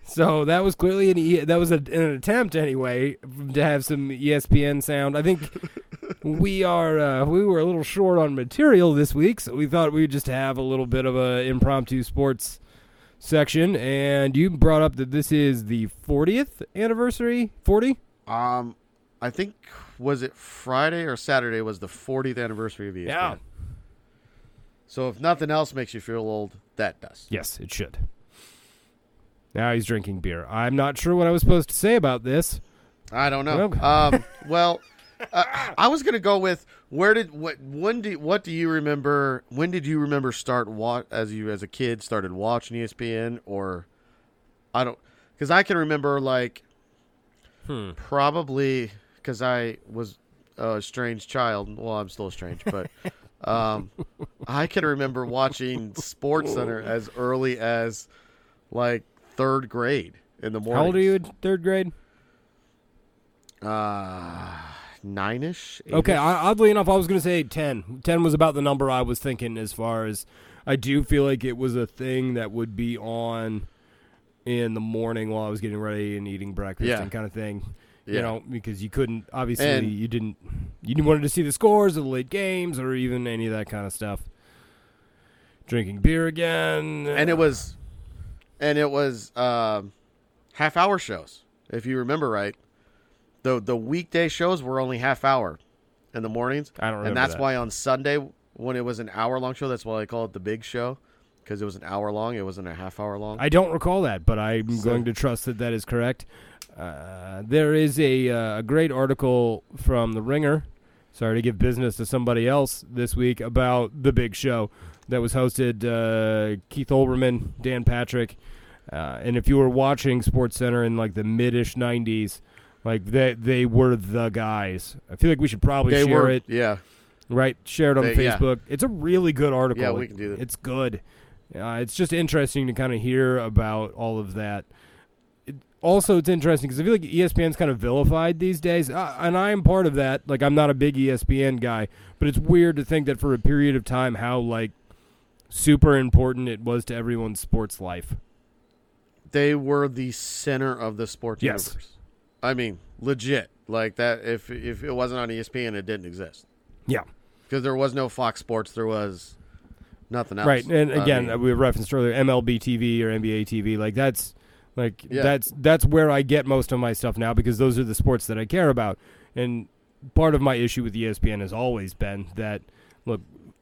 So that was clearly an e- that was a, an attempt anyway to have some ESPN sound. I think we are uh, we were a little short on material this week, so we thought we'd just have a little bit of a impromptu sports section. And you brought up that this is the 40th anniversary, 40 Um, I think was it Friday or Saturday was the 40th anniversary of ESPN. Yeah. So if nothing else makes you feel old, that does. Yes, it should. Now he's drinking beer. I'm not sure what I was supposed to say about this. I don't know. Well- um, well, uh, I was gonna go with where did what when do what do you remember? When did you remember start wa- as you as a kid started watching ESPN or I don't because I can remember like Hmm. probably because I was a strange child. Well, I'm still strange, but um, I can remember watching Sports Center as early as like third grade in the morning. How old are you in third grade? Uh, nine-ish. Okay. I, oddly enough, I was going to say 10. 10 was about the number I was thinking as far as I do feel like it was a thing that would be on in the morning while I was getting ready and eating breakfast Yeah. and kind of thing. You know, because you couldn't obviously And- you didn't you didn't wanted to see the scores of the late games or even any of that kind of stuff. Drinking beer again, and it was, and it was um, half-hour shows. If you remember right, the the weekday shows were only half hour in the mornings. I don't remember and that's that. why on Sunday when it was an hour long show, that's why I call it the big show because it was an hour long. It wasn't a half hour long. I don't recall that, but I'm So- going to trust that that is correct. Uh, there is a, uh, a great article from The Ringer. Sorry to give business to somebody else this week about the big show that was hosted uh, Keith Olbermann, Dan Patrick, uh, and if you were watching Sports Center in like the mid-ish '90s, like they they were the guys. I feel like we should probably they share were, it. yeah. Right, share it on They- yeah. Facebook. It's a really good article. Yeah, we can do that. It's good. Uh, it's just interesting to kind of hear about all of that. It, also, it's interesting because I feel like ESPN's kind of vilified these days, uh, and I am part of that. Like, I'm not a big ESPN guy, but it's weird to think that for a period of time, how like super important it was to everyone's sports life. They were the center of the sports Yes. universe. I mean, legit. Like that. If if it wasn't on ESPN, it didn't exist Yeah, because there was no Fox Sports. There was nothing else. right. And I again, mean, uh we referenced earlier MLB TV or NBA TV. Like that's like Yeah. that's that's where I get most of my stuff now because those are the sports that I care about. And part of my issue with ESPN has always been that look,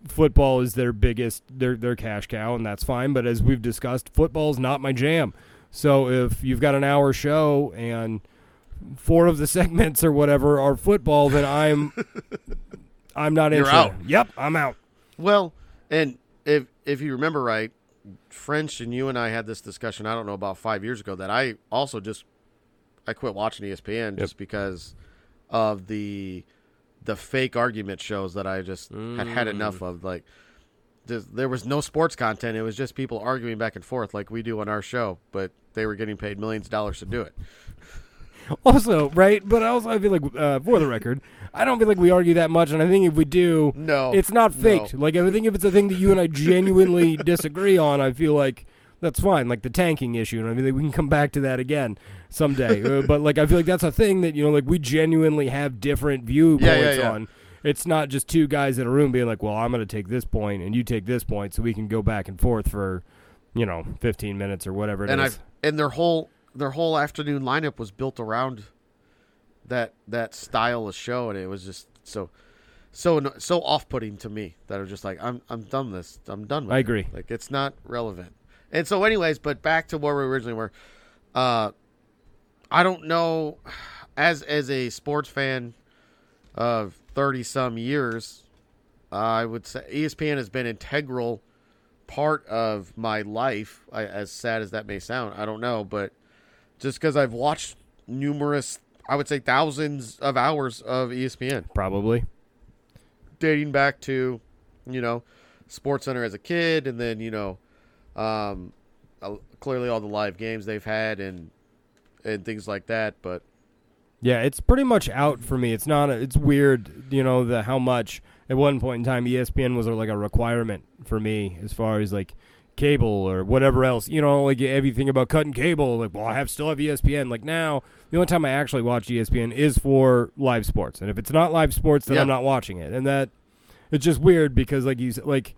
football is their biggest their their cash cow, and that's fine. But as we've discussed, football is not my jam. So if you've got an hour show and four of the segments or whatever are football, then I'm I'm not You're interested. out. Yep, I'm out. Well, and if if you remember right, French and you and I had this discussion. I don't know about five years ago that I also just I quit watching ESPN just because of the the fake argument shows that I just had had mm. enough of. Like, just, there was no sports content. It was just people arguing back and forth like we do on our show, but they were getting paid millions of dollars to do it. Also, right, but I also I feel like, uh, for the record, I don't feel like we argue that much, and I think if we do, No, it's not no. Like I think if it's a thing that you and I genuinely disagree on, I feel like that's fine. Like the tanking issue, and I mean, we can come back to that again someday. uh, but like I feel like that's a thing that you know, like we genuinely have different viewpoints Yeah, yeah, yeah. on. It's not just two guys in a room being like, "Well, I'm going to take this point and you take this point, so we can go back and forth for, you know, 15 minutes or whatever it is." and I've and their whole their whole afternoon lineup was built around that that style of show, and it was just so so so off putting to me that I'm just like I'm I'm done with this I'm done with. I it. agree. Like it's not relevant. And so, anyways, but back to where we originally were. Uh, I don't know, as as a sports fan of thirty some years, I would say ESPN has been integral part of my life. I, as sad as that may sound, I don't know, but just because I've watched numerous, I would say thousands of hours of ESPN, probably. dating back to, you know, Sports Center as a kid, and then you know, um, clearly all the live games they've had and and things like that. But Yeah, it's pretty much out for me. It's not. A, it's weird, you know, the how much at one point in time ESPN was like a requirement for me as far as like cable or whatever else. You know, like everything about cutting cable, like well, I have still have ESPN. Like now, the only time I actually watch ESPN is for live sports, and if it's not live sports, then Yeah. I'm not watching it. And that it's just weird because like you like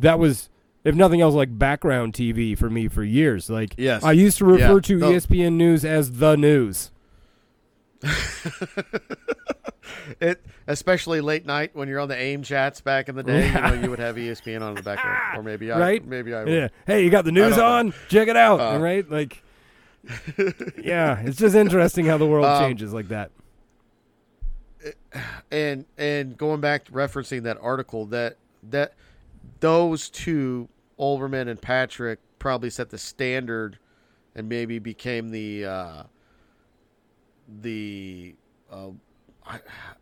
that was. If nothing else, like background TV for me for years. Like Yes. I used to refer Yeah. to No. ESPN News as the news. It especially late night when you're on the AIM chats back in the day. You know, you would have ESPN on in the background, or maybe I, Right? maybe I would. Yeah. Hey, you got the news don't know. on? Check it out. Uh, right? Like, yeah, it's just interesting how the world Um, changes like that. and and going back to referencing that article that that those two Olbermann and Patrick probably set the standard and maybe became the uh, the uh,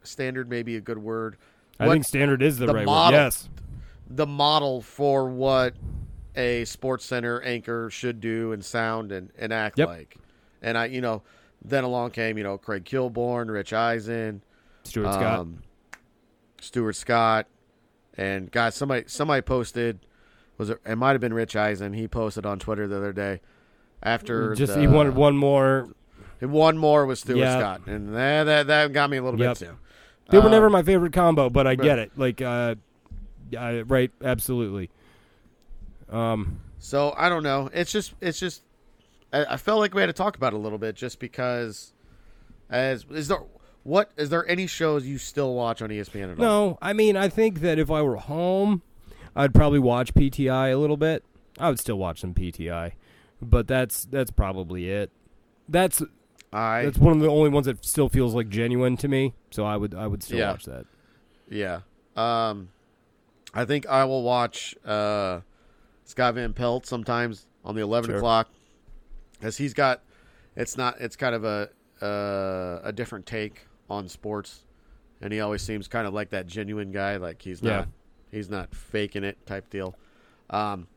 Standard maybe a good word I think standard is the, the right model- word. Yes. the model for what a sports center anchor should do and sound and, and act Yep. like and I you know then along came you know Craig Kilborn Rich Eisen Stuart Scott. um, Stuart Scott, and guys, somebody somebody posted was it? It might have been Rich Eisen. He posted on Twitter the other day after just the, he wanted one more. One more was Stuart Yeah. Scott, and that that, that got me a little Yep. bit too. They were Um, never my favorite combo, but I but- get it. Like, uh, yeah, right, absolutely. Um, So I don't know. It's just it's just I, I felt like we had to talk about it a little bit just because. As is there what is there any shows you still watch on ESPN at all? no, I mean, I think that if I were home, I'd probably watch PTI a little bit. I would still watch some PTI, but that's that's probably it. That's I that's one of the only ones that still feels like genuine to me. So I would I would still Yeah. watch that. Yeah. Um, I think I will watch uh, Scott Van Pelt sometimes on the eleven Sure. o'clock, as he's got. It's not. It's kind of a uh, a different take on sports, and he always seems kind of like that genuine guy. Like he's Yeah. not. He's not faking it type deal. Um,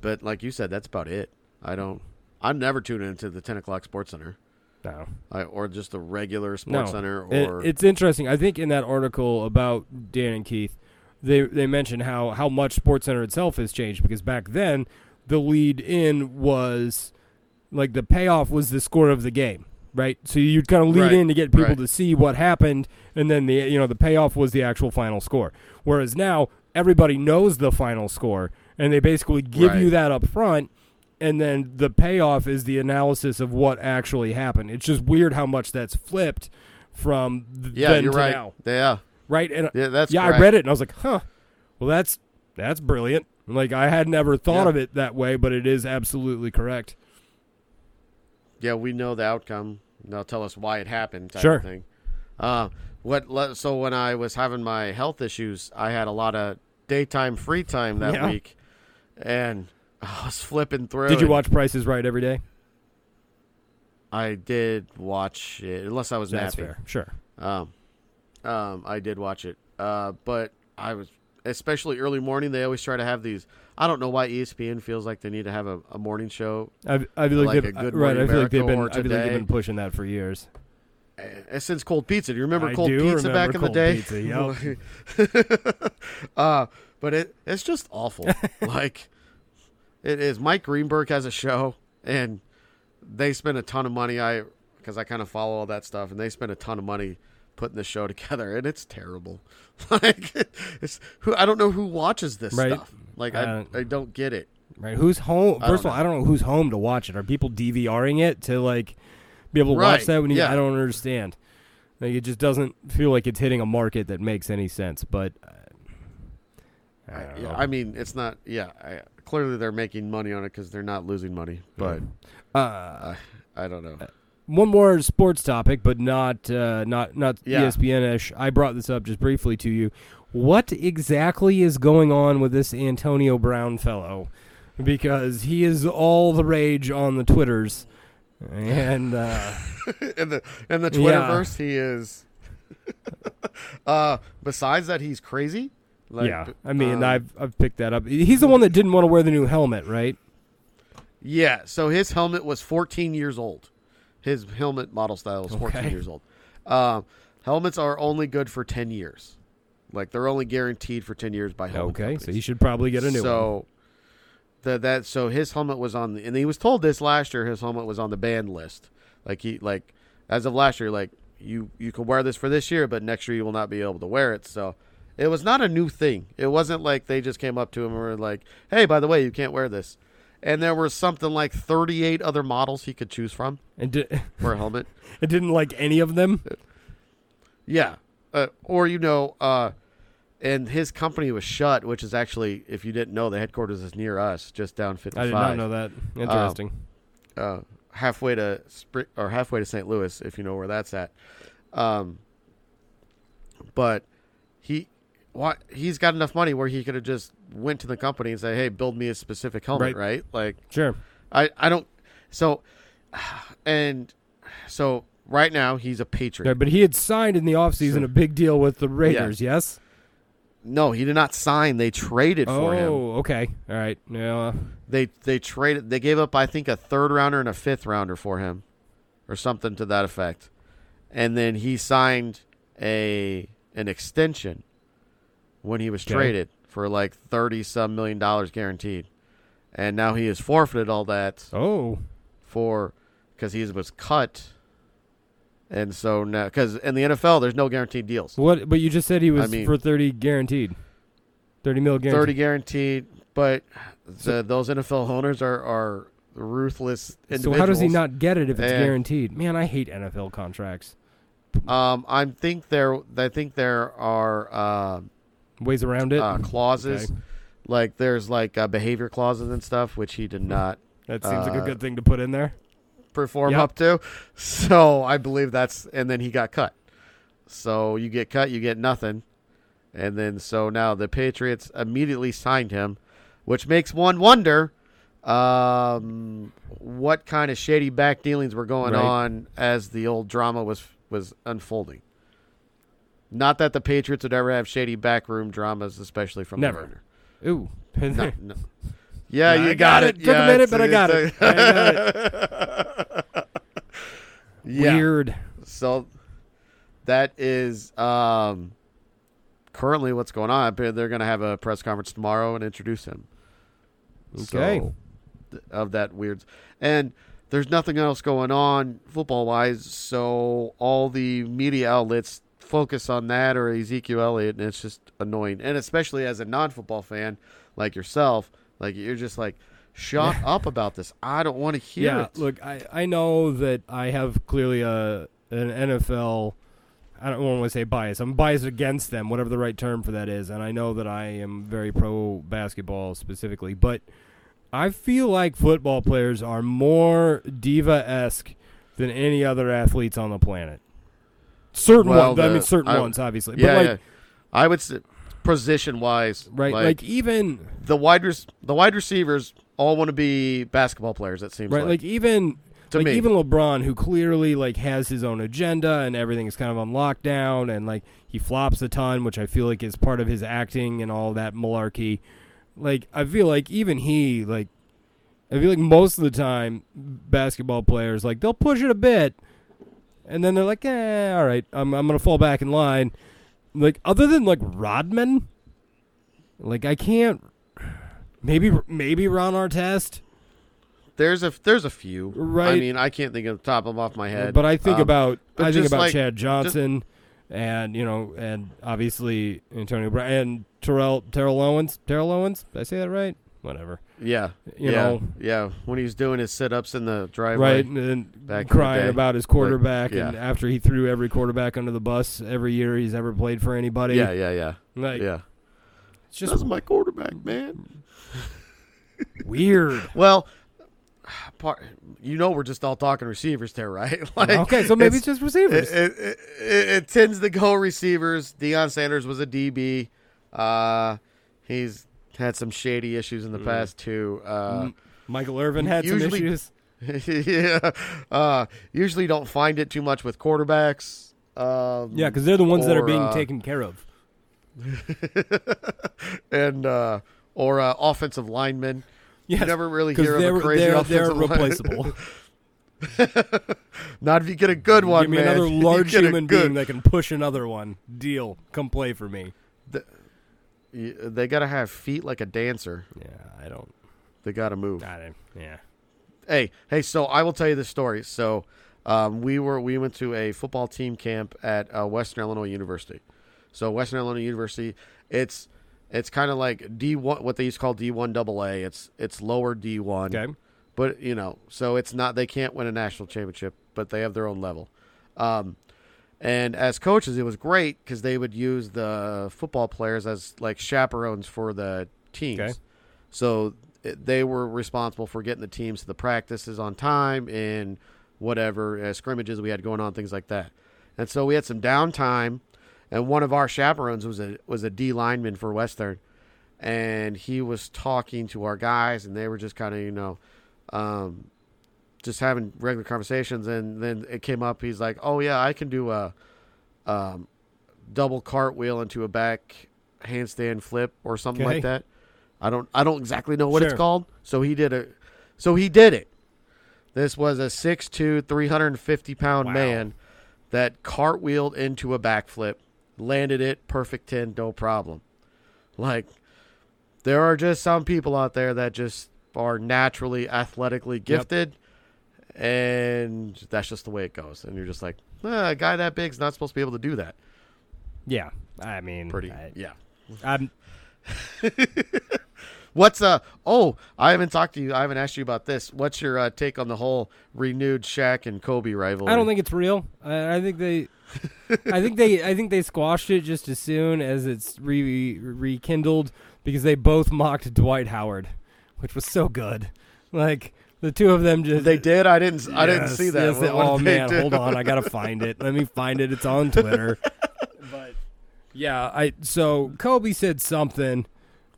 but like you said, that's about it. I don't. I'm never tuning into the ten o'clock Sports Center, No. I, or just the regular Sports No. Center, It- it's interesting. I think in that article about Dan and Keith, they they mentioned how how much Sports Center itself has changed because back then the lead in was like the payoff was the score of the game, right? So you'd kind of lead Right, in to get people right. to see what happened, and then the you know the payoff was the actual final score. Whereas now everybody knows the final score, and they basically give you that up front. And then the payoff is the analysis of what actually happened. It's just weird how much that's flipped from th- yeah, then you're to right. now, Yeah, right? And yeah, that's yeah, correct. I read it and I was like, huh. Well, that's that's brilliant. Like I had never thought Yeah. of it that way, but it is absolutely correct. yeah, we know the outcome. They'll tell us why it happened, type Sure. of thing. Uh, what? le- So when I was having my health issues, I had a lot of daytime free time that Yeah. week, and I was flipping through. Did you watch Prices Right every day? I did watch it, unless I was That's napping. fair. Sure. Um, um, I did watch it, uh, but I was especially early morning. They always try to have these. I don't know why ESPN feels like they need to have a, a morning show I, I feel like, Like they've, a Good right. I Morning feel like they've been. I feel like they've been pushing that for years. uh, since Cold Pizza. Do you remember I Cold do Pizza remember back in the day? Pizza, yep. uh, but it it's just awful. like it is. Mike Greenberg has a show, and they spend a ton of money. I because I kind of follow all that stuff, and they spend a ton of money putting this show together, and it's terrible. like it's who I don't know who watches this Right. stuff. Like I Uh, I don't get it. Right? Who's home? First of all, I don't know who's home to watch it. Are people DVRing it to like be able to watch that when you? yeah. I don't understand. Like it just doesn't feel like it's hitting a market that makes any sense. But uh, I, don't Yeah, know. I mean, it's not. Yeah, I, clearly they're making money on it because they're not losing money. But uh, I, I don't know. one more sports topic, but not uh, not not Yeah. ESPN-ish. I brought this up just briefly to you. What exactly is going on with this Antonio Brown fellow? Because he is all the rage on the twitters, and uh, in the in the Yeah. Twitterverse, he is. uh, besides that, he's crazy. Like, yeah, I mean, um, I've I've picked that up. He's the one that didn't want to wear the new helmet, right? yeah. So his helmet was 14 years old. His helmet model style is 14 Okay. years old. Um, helmets are only good for 10 years. Like they're only guaranteed for 10 years by helmet Okay, so he should probably get a new one. so the, that so his helmet was on the, and he was told this last year his helmet was on the banned list like he like as of last year like you you can wear this for this year but next year you will not be able to wear it so it was not a new thing it wasn't like they just came up to him and were like hey by the way you can't wear this and there were something like 38 other models he could choose from And di- for a helmet. it didn't like any of them. Yeah. Uh, or, you know, uh, and his company was Schutt, which is actually, if you didn't know, the headquarters is near us, just down 55. I did not know that. Interesting. Uh, halfway to Spr- or halfway to St. Louis, if you know where that's at. Um, but he, what he's got enough money where he could have just went to the company and say, "Hey, build me a specific helmet." Right. Right? Like, sure. I, I don't. So, and so right now he's a Patriot. Yeah, but he had signed in the offseason So- a big deal with the Raiders, yes? No, he did not sign. They traded for him. Oh, okay. All right. Yeah. Uh, they they traded. They gave up, I think, a third rounder and a fifth rounder for him, or something to that effect. And then he signed a an extension when he was Okay. traded for like thirty some million dollars guaranteed. And now he has forfeited all that Oh. for because he was cut. And so now, because in the NFL, there's no guaranteed deals. What? But you just said he was mean- for 30 guaranteed. 30 mil guaranteed. Thirty guaranteed, but the, those NFL owners are are ruthless So how does he not get it if it's Eh. guaranteed? Man, I hate NFL contracts. Um, I think there. I think there are um Ways around it. uh, clauses, Okay. like there's like uh, behavior clauses and stuff, which he did not That seems like a uh, good thing to put in there. perform Yep. up to. So I believe that's, and then he got cut. So you get cut, you get nothing, and then so now the Patriots immediately signed him, which makes one wonder um, what kind of shady back dealings were going Right. on as the old drama was was unfolding. Not that the Patriots would ever have shady backroom dramas, especially from Never. the. Ooh. No, no. Yeah, I you got got, it. it. Took a minute, but I got it. a- yeah. Weird. So that is um, currently what's going on. But They're going to have a press conference tomorrow and introduce him. Okay. So, of that weird, and there's nothing else going on football wise. So all the media outlets focus on that or Ezekiel Elliott, and it's just annoying. And especially as a non-football fan like yourself, like you're just like, shut up about this. I don't want to hear yeah, it. look, I, I know that I have clearly a an NFL. I don't want to say bias. I'm biased against them, whatever the right term for that is, and I know that I am very pro basketball specifically. But I feel like football players are more diva esque than any other athletes on the planet. Certain Well, ones, I mean, certain I- ones, obviously. yeah, but like, yeah. I would say position wise, right, like, even the wide res- the wide receivers all want to be basketball players. It seems right, like, like even to like me. even LeBron, who clearly like has his own agenda and everything is kind of on lockdown, and like he flops a ton, which I feel like is part of his acting and all that malarkey. Like I feel like even he like I feel like most of the time basketball players like they'll push it a bit, and then they're like, eh, all right, I'm I'm gonna fall back in line. Like other than like Rodman, like I can't. Maybe maybe Ron Artest. there's a there's a few. Right. I mean, I can't think of the top of them off my head. But I think Um, about I think about like- Chad Johnson, and you know, and obviously Antonio Brown and Terrell Terrell Owens. Terrell Owens, did I say that right? Whatever. Yeah, You yeah, know, yeah. When he's doing his sit ups in the driveway, right? And then back in the crying about his quarterback, yeah. and after he threw every quarterback under the bus every year he's ever played for anybody. Yeah, yeah, yeah, like yeah. it's just That's my quarterback, man. weird. Well, part, you know, we're just all talking receivers there, right? like, okay, so maybe it's, it's- just receivers. It, it, it, it tends to go receivers. Deion Sanders was a DB. Uh, he's had some shady issues in the past too. Uh, Michael Irvin had some issues. yeah. Uh, usually don't find it too much with quarterbacks. Um, Yeah, because they're the ones that are being uh, taken care of. and uh, or uh, offensive linemen. Yes, You never really hear of they're a crazy they're, they're replaceable. Not if you get a good one, Give me man. another large human being that can push another one. Deal. Come play for me. They got to have feet like a dancer. Yeah, I don't. They got to move. I don't. Yeah. Hey, hey. So I will tell you this story. So um, we were we went to a football team camp at uh, Western Illinois University. So Western Illinois University, it's It's kind of like D one, what they used to call D one double A. It's it's lower D one. Okay. but you know, so it's not they can't win a national championship, but they have their own level. Um, and as coaches, it was great because they would use the football players as like chaperones for the teams. Okay. So it, they were responsible for getting the teams to the practices on time and whatever uh, scrimmages we had going on, things like that. And so we had some downtime, and one of our chaperones was a was a D lineman for Western, and he was talking to our guys, and they were just kind of you know, um, just having regular conversations, and then it came up. He's like, "Oh yeah, I can do a um, double cartwheel into a back handstand flip or something Okay. like that." I don't I don't exactly know what it's called. So he did a so he did it. This was a 6'2", 350 pound Wow. man that cartwheeled into a backflip, landed it, perfect ten, no problem. Like there are just some people out there that just are naturally athletically gifted and that's just the way it goes. And you're just like, a guy that big's not supposed to be able to do that. Yeah. I mean, Pretty I, yeah. I'm What's uh oh, I haven't talked to you. I haven't asked you about this. What's your uh, take on the whole renewed Shaq and Kobe rivalry? I don't think it's real. I, I think they, I think they, I think they squashed it just as soon as it's re- rekindled because they both mocked Dwight Howard, which was so good. Like the two of them just they did. I didn't. I didn't Yes, see that. yes, they- What- what oh man, do? hold on, I gotta find it. Let me find it. It's on Twitter. but yeah, I so Kobe said something.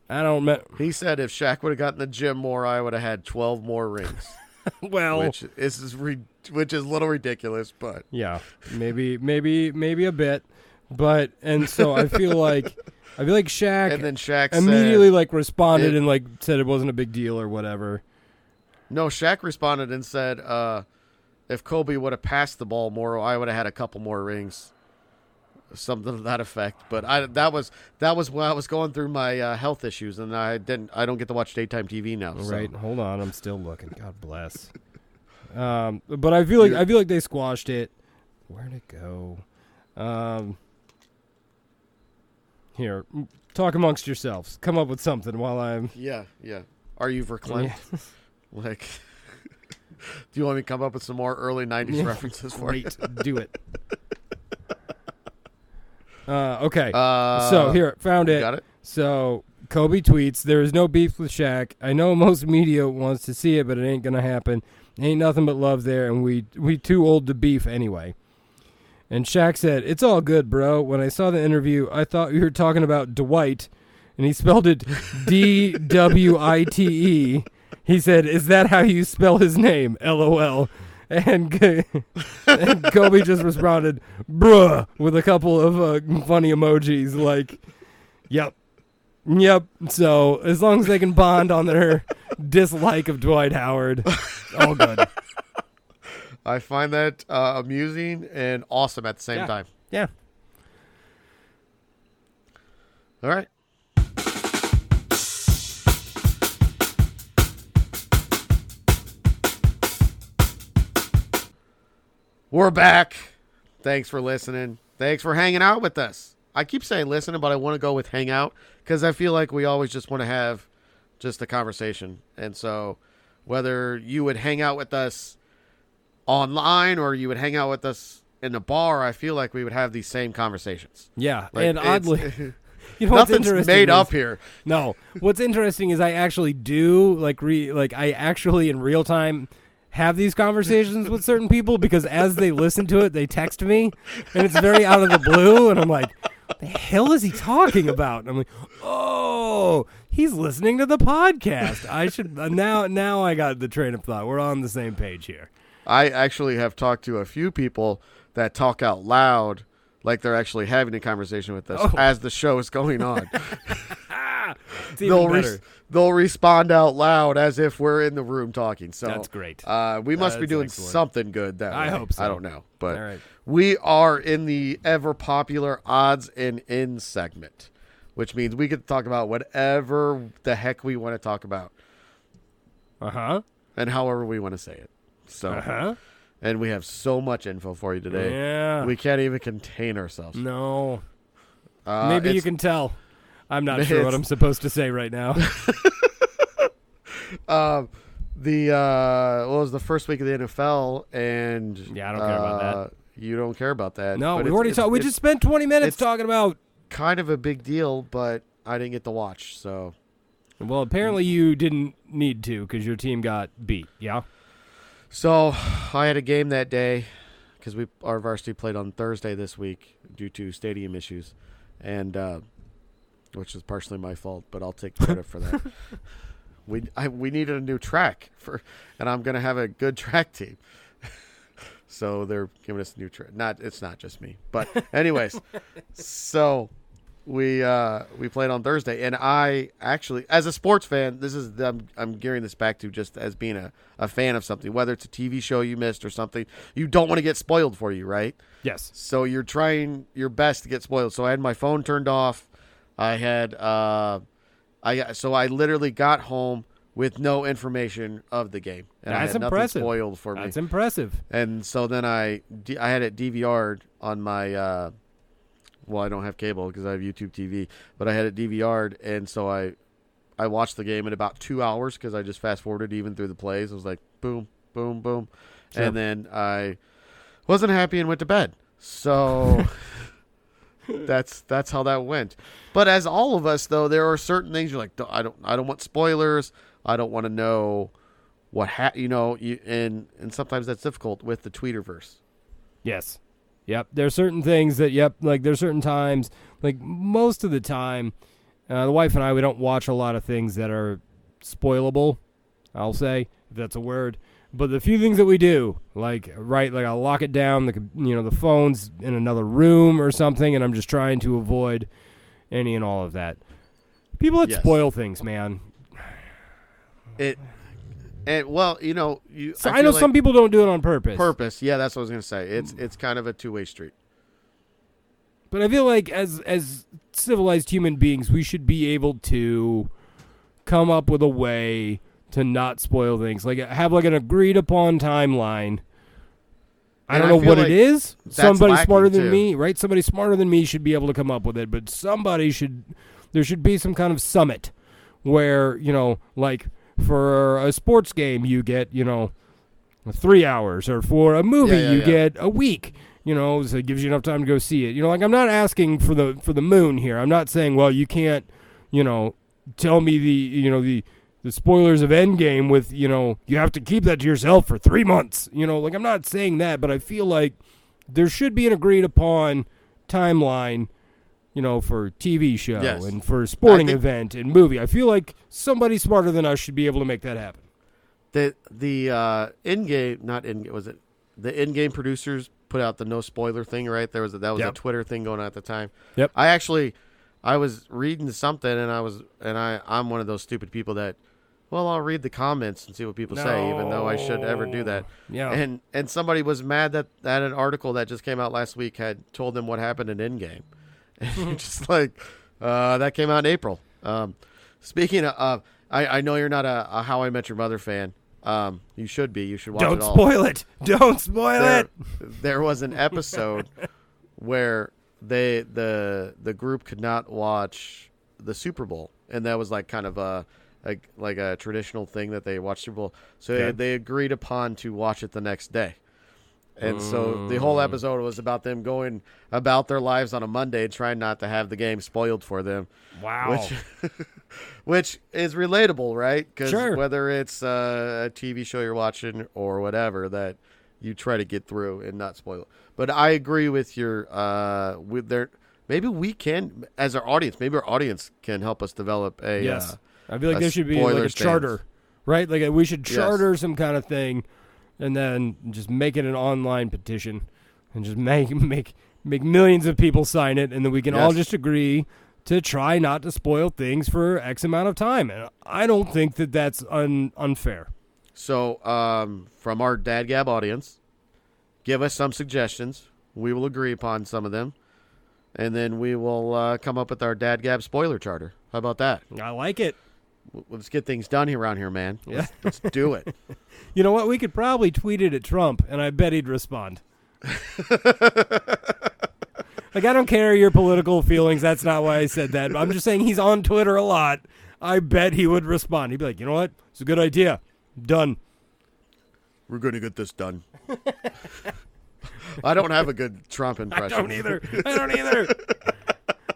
I don't remember. He said if Shaq would have gotten the gym more, I would have had twelve more rings. Well, which is is re- which is a little ridiculous, but Yeah, maybe, maybe, maybe a bit, but and so I feel like I feel like Shaq and then Shaq immediately said, like responded it- and like said it wasn't a big deal or whatever. No. Shaq responded and said, uh, if Kobe would have passed the ball more, I would have had a couple more rings. Something to that effect, but I that was that was when I was going through my uh, health issues, and I didn't. I don't get to watch daytime TV now. so- Right? Hold on, I'm still looking. God bless. Um, but I feel like I feel like they squashed it. Where'd it go? Um, here, talk amongst yourselves. Come up with something while I'm. Yeah, yeah. Are you verklempt? Like, do you want me to come up with some more early '90s references for you? Do it. Uh, okay. Uh, so here, found it. got it. So Kobe tweets, "There is no beef with Shaq. I know most media wants to see it, but it ain't gonna happen. Ain't nothing but love there, and we we too old to beef anyway." And Shaq said, "It's all good, bro. When I saw the interview, I thought you were talking about Dwight, and he spelled it D W I T E. He said, "Is that how you spell his name?" LOL. And, and Kobe just responded, "Bruh," with a couple of uh, funny emojis like, "Yep, Yep. So as long as they can bond on their dislike of Dwight Howard, all good. I find that uh, amusing and awesome at the same Yeah. time. Yeah. All right. We're back. Thanks for listening. Thanks for hanging out with us. I keep saying listening, but I want to go with hang out because I feel like we always just want to have just a conversation. And so, whether you would hang out with us online or you would hang out with us in the bar, I feel like we would have these same conversations. Yeah. Like, and oddly, you know nothing's made is- up here. No. What's interesting is I actually do like re like I actually in real time have these conversations with certain people because as they listen to it, they text me, and it's very out of the blue, and I'm like, "The hell is he talking about?" And I'm like, "Oh, he's listening to the podcast. I should uh, now now I got the train of thought. We're on the same page here." I actually have talked to a few people that talk out loud like they're actually having a conversation with us Oh. as the show is going on. It's even they'll better. They'll respond out loud as if we're in the room talking. So That's great. Uh, we must be doing excellent. something good that I way. hope so. I don't know, but right. we are in the ever popular odds and ends segment, which means we get to talk about whatever the heck we want to talk about Uh huh. and however we want to say it. So, Uh huh. and we have so much info for you today. Yeah. We can't even contain ourselves. no. Uh, Maybe you can tell. I'm not sure what I'm supposed to say right now. Um, the uh, what was the first week of the NFL, and Yeah, I don't care about that. uh, You don't care about that. no, we already talked. We just spent 20 minutes talking about. kind of a big deal, but I didn't get to watch. So Well, apparently you didn't need to because your team got beat. Yeah. So I had a game that day because we our varsity played on Thursday this week due to stadium issues, and uh, which is partially my fault, but I'll take credit for that. We I, we needed a new track for, and I'm gonna have a good track team. so they're giving us a new track. Not it's not just me, but anyways, so we uh we played on Thursday and I actually as a sports fan this is I'm, I'm gearing this back to just as being a, a fan of something whether it's a TV show you missed or something you don't want to get spoiled for you right Yes. so you're trying your best to get spoiled so I had my phone turned off I had uh I so I literally got home with no information of the game and I That's had impressive. nothing spoiled for me That's impressive. and so then I I had it DVR'd on my, uh, well, I don't have cable because I have YouTube TV, but I had it DVR'd, and so I, I watched the game in about two hours because I just fast forwarded even through the plays. It was like boom, boom, boom, Sure. and then I wasn't happy and went to bed. So that's that's how that went. But as all of us, though, there are certain things you're like, "Don't- I don't, I don't want spoilers. I don't want to know what ha- you know, you, and and sometimes that's difficult with the Tweeterverse. Yes. Yep. There are certain things that, yep, like there's certain times, like most of the time, uh, the wife and I, we don't watch a lot of things that are spoilable, I'll say, if that's a word. But the few things that we do, like, right, like I'll lock it down, the, you know, the phone's in another room or something, and I'm just trying to avoid any and all of that. People that Yes. spoil things, man. It and well, you know, you. So I, feel know like some people don't do it on purpose. purpose. Yeah, that's what I was gonna say. It's it's kind of a two way street. But I feel like as as civilized human beings, we should be able to come up with a way to not spoil things. Like have like an agreed upon timeline. I don't I know feel what like it is. Somebody smarter than too. me, right? Somebody smarter than me should be able to come up with it, but somebody should there should be some kind of summit where, you know, like for a sports game you get, you know, 3 hours or for a movie Yeah, yeah, you yeah. get a week. You know, so it gives you enough time to go see it. You know, like I'm not asking for the for the moon here. I'm not saying, well, you can't, you know, tell me the you know the the spoilers of Endgame with you know you have to keep that to yourself for three months. You know, like I'm not saying that, but I feel like there should be an agreed upon timeline. You know, for TV show Yes. and for sporting think- event and movie. I feel like somebody smarter than us should be able to make that happen. The the uh, Endgame, not in was it the Endgame producers put out the no spoiler thing, right? There was a, that was Yep. a Twitter thing going on at the time. Yep. I actually, I was reading something, and I was and I I'm one of those stupid people that, well, I'll read the comments and see what people say, even though I should ever do that. Yeah. And and somebody was mad that that an article that just came out last week had told them what happened in Endgame, and you're just like, uh, that came out in April. Um, speaking of, uh, I I know you're not a, a How I Met Your Mother fan. Um, you should be. You should watch Don't it all. spoil it. Don't spoil There, it. there was an episode where they the the group could not watch the Super Bowl, and that was like kind of a, a like a traditional thing that they watch Super Bowl. So Okay. they, they agreed upon to watch it the next day. And so the whole episode was about them going about their lives on a Monday, trying not to have the game spoiled for them, Wow. which which is relatable, right? Because Sure. whether it's uh, a TV show you're watching or whatever, that you try to get through and not spoil it. But I agree with your uh, with their. Maybe we can, as our audience, maybe our audience can help us develop a. Yes. Uh, I feel like there should be like a stance. charter, right? Like we should Yes. charter some kind of thing, and then just make it an online petition, and just make make make millions of people sign it, and then we can all just agree to try not to spoil things for X amount of time. And I don't think that that's un- unfair. so, um, from our Dad Gab audience, give us some suggestions. We will agree upon some of them, and then we will uh, come up with our Dad Gab spoiler charter. How about that? I like it. Let's get things done here around here, man. Let's, let's do it. You know what? We could probably tweet it at Trump, and I bet he'd respond. Like I don't care your political feelings. That's not why I said that. I'm just saying he's on Twitter a lot. I bet he would respond. He'd be like, you know what? It's a good idea. Done. We're gonna get this done. I don't have a good Trump impression. I don't either. I don't either.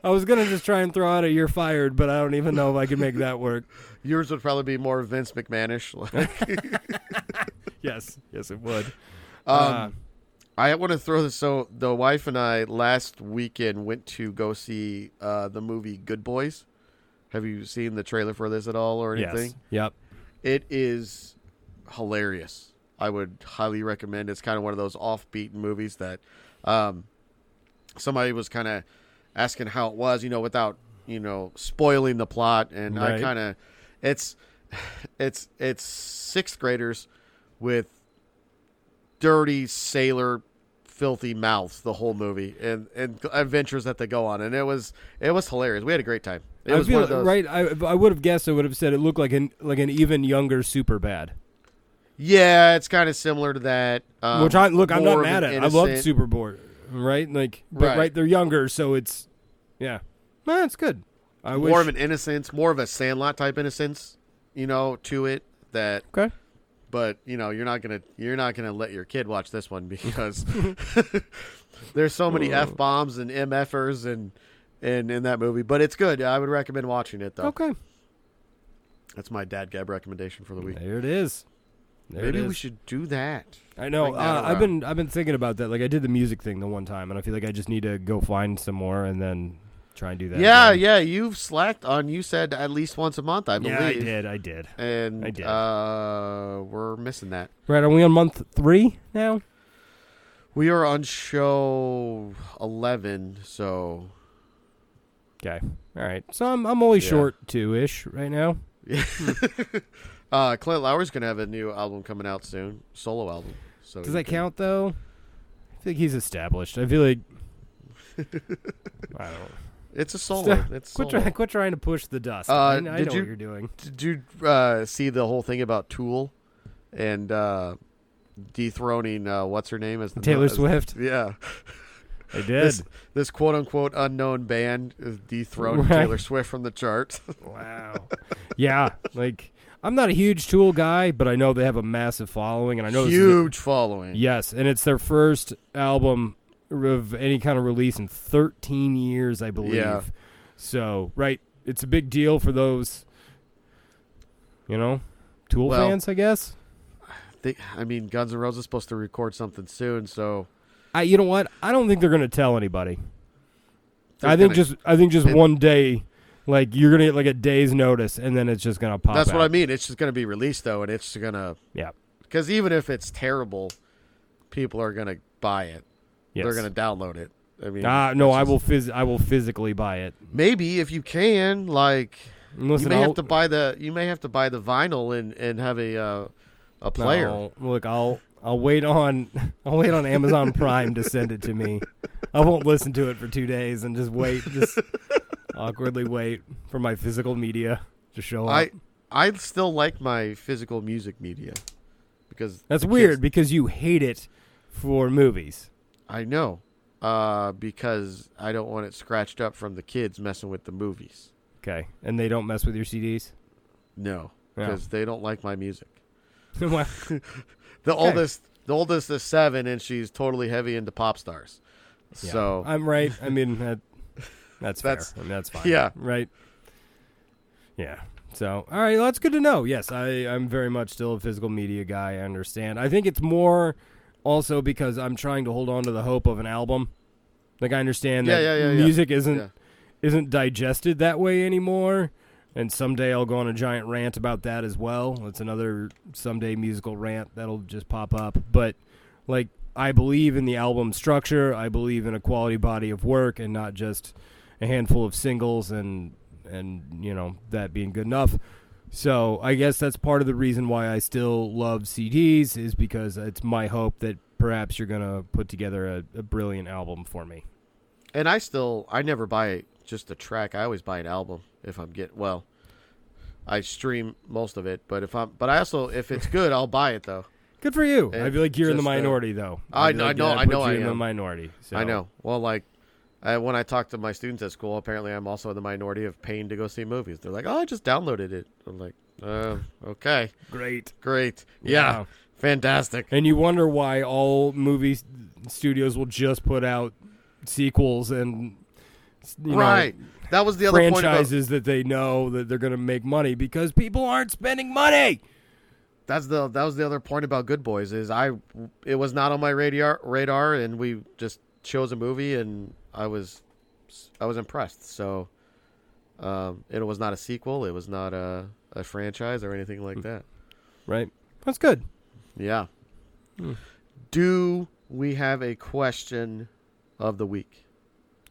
I was gonna just try and throw out a "you're fired," but I don't even know if I can make that work. Yours would probably be more Vince McMahonish. Yes, yes, it would. um, Uh, I want to throw this. So the wife and I last weekend went to go see uh, the movie Good Boys. Have you seen the trailer for this at all or anything? yes. Yep. It is hilarious. I would highly recommend. It's kind of one of those offbeat movies that um, somebody was kind of asking how it was, you know, without you know spoiling the plot, and I kind of it's it's it's sixth graders with dirty sailor filthy mouths the whole movie and and adventures that they go on and it was it was hilarious we had a great time it I was feel one of those right. I, I would have guessed. I would have said it looked like an like an even younger Superbad. Yeah, it's kind of similar to that. Um, Which I look. I'm not mad an at. I love innocent- Superbad. Right. Like. But Right. right. They're younger, so it's. Yeah. Well, it's good. I wish. more of an innocence, more of a Sandlot type innocence, you know, to it. That, okay. but you know, you're not gonna you're not gonna let your kid watch this one because there's so many f bombs and mfers and and in that movie. But it's good. I would recommend watching it though. Okay. That's my dad gab recommendation for the week. There it is. There Maybe we should do that. I know. Uh, I've been I've been thinking about that. Like I did the music thing the one time, and I feel like I just need to go find some more and then try and do that. Yeah, again. yeah. You've slacked on. You said at least once a month. I believe. Yeah, I did. I did. And I did. Uh, we're missing that. Right? Are we on month three now? We are on show eleven, so Okay. All right. So I'm I'm only Yeah. short two ish right now. uh, Clint Lowery's gonna have a new album coming out soon, solo album. So Does that can- count though? I like he's established. I feel like I don't. It's a solo. Stop. It's Quit, solo. try, quit trying to push the dust. Uh, I, I know you- what you're doing. Did you uh, see the whole thing about Tool and uh, dethroning uh, what's her name as the Taylor as- Swift. Yeah, I did. this this quote unquote unknown band dethroned Right. Taylor Swift from the charts. Wow. yeah, like I'm not a huge Tool guy, but I know they have a massive following, and I know this is a- Huge following. yes, and it's their first album of any kind of release in 13 years, I believe. Yeah. So, right, it's a big deal for those, you know, Tool Well, fans, I guess. They, I mean, Guns N' Roses is supposed to record something soon, so I, you know what? I don't think they're going to tell anybody. they're I think gonna- just, I think just it- one day, like you're gonna get like a day's notice, and then it's just gonna pop. that's what. I mean. It's just going to be released though, and it's going to Yeah. because even if it's terrible, people are going to buy it. Yes. They're going to download it. I mean, Ah, no, I will. Phys- I will physically buy it. Maybe if you can, like, Listen, you may I'll, have to buy the you may have to buy the vinyl and and have a uh, a player. No, look, I'll I'll wait on I'll wait on Amazon Prime to send it to me. I won't listen to it for two days and just wait, just awkwardly wait for my physical media to show up. I I still like my physical music media because That's weird kids- because you hate it for movies. I know, uh, because I don't want it scratched up from the kids messing with the movies. Okay, and they don't mess with your CDs. No, Yeah. because they don't like my music. The Okay. oldest, the oldest is seven, and she's totally heavy into pop stars. yeah, So I'm right. I mean, that, that's fair. That's- I mean, that's fine. yeah. right. Yeah. So, all right, well, that's good to know. Yes, I, I'm very much still a physical media guy. I understand. I think it's more also because I'm trying to hold on to the hope of an album. Like I understand Yeah, that yeah, yeah, music isn't isn't digested that way anymore. And someday I'll go on a giant rant about that as well. It's another someday musical rant that'll just pop up. But like I believe in the album structure. I believe in a quality body of work and not just a handful of singles and and you know that being good enough. So I guess that's part of the reason why I still love CDs is because it's my hope that perhaps you're gonna put together a, a brilliant album for me. and I still I never buy just a track. I always buy an album if I'm getting well. I stream most of it, but if I'm but I also if it's good, I'll buy it though. Good for you. And I feel like you're in the uh, minority, though. I feel know- I like know- I know I in the minority. So. I know. Well, like I, when I talk to my students at school, apparently I'm also in the minority of paying to go see movies. They're like, "Oh, I just downloaded it." I'm like, uh, "Okay, Great. great, yeah, Wow. fantastic." And you wonder why all movie studios will just put out sequels and you know, right. That was the other point about franchises that they know that they're going to make money because people aren't spending money. that's the that was the other point about Good Boys is I it was not on my radar radar and we just chose a movie and I was I was impressed. So um, it was not a sequel. It was not a a franchise or anything like that. Right. That's good. Yeah. Hmm. Do we have a question of the week?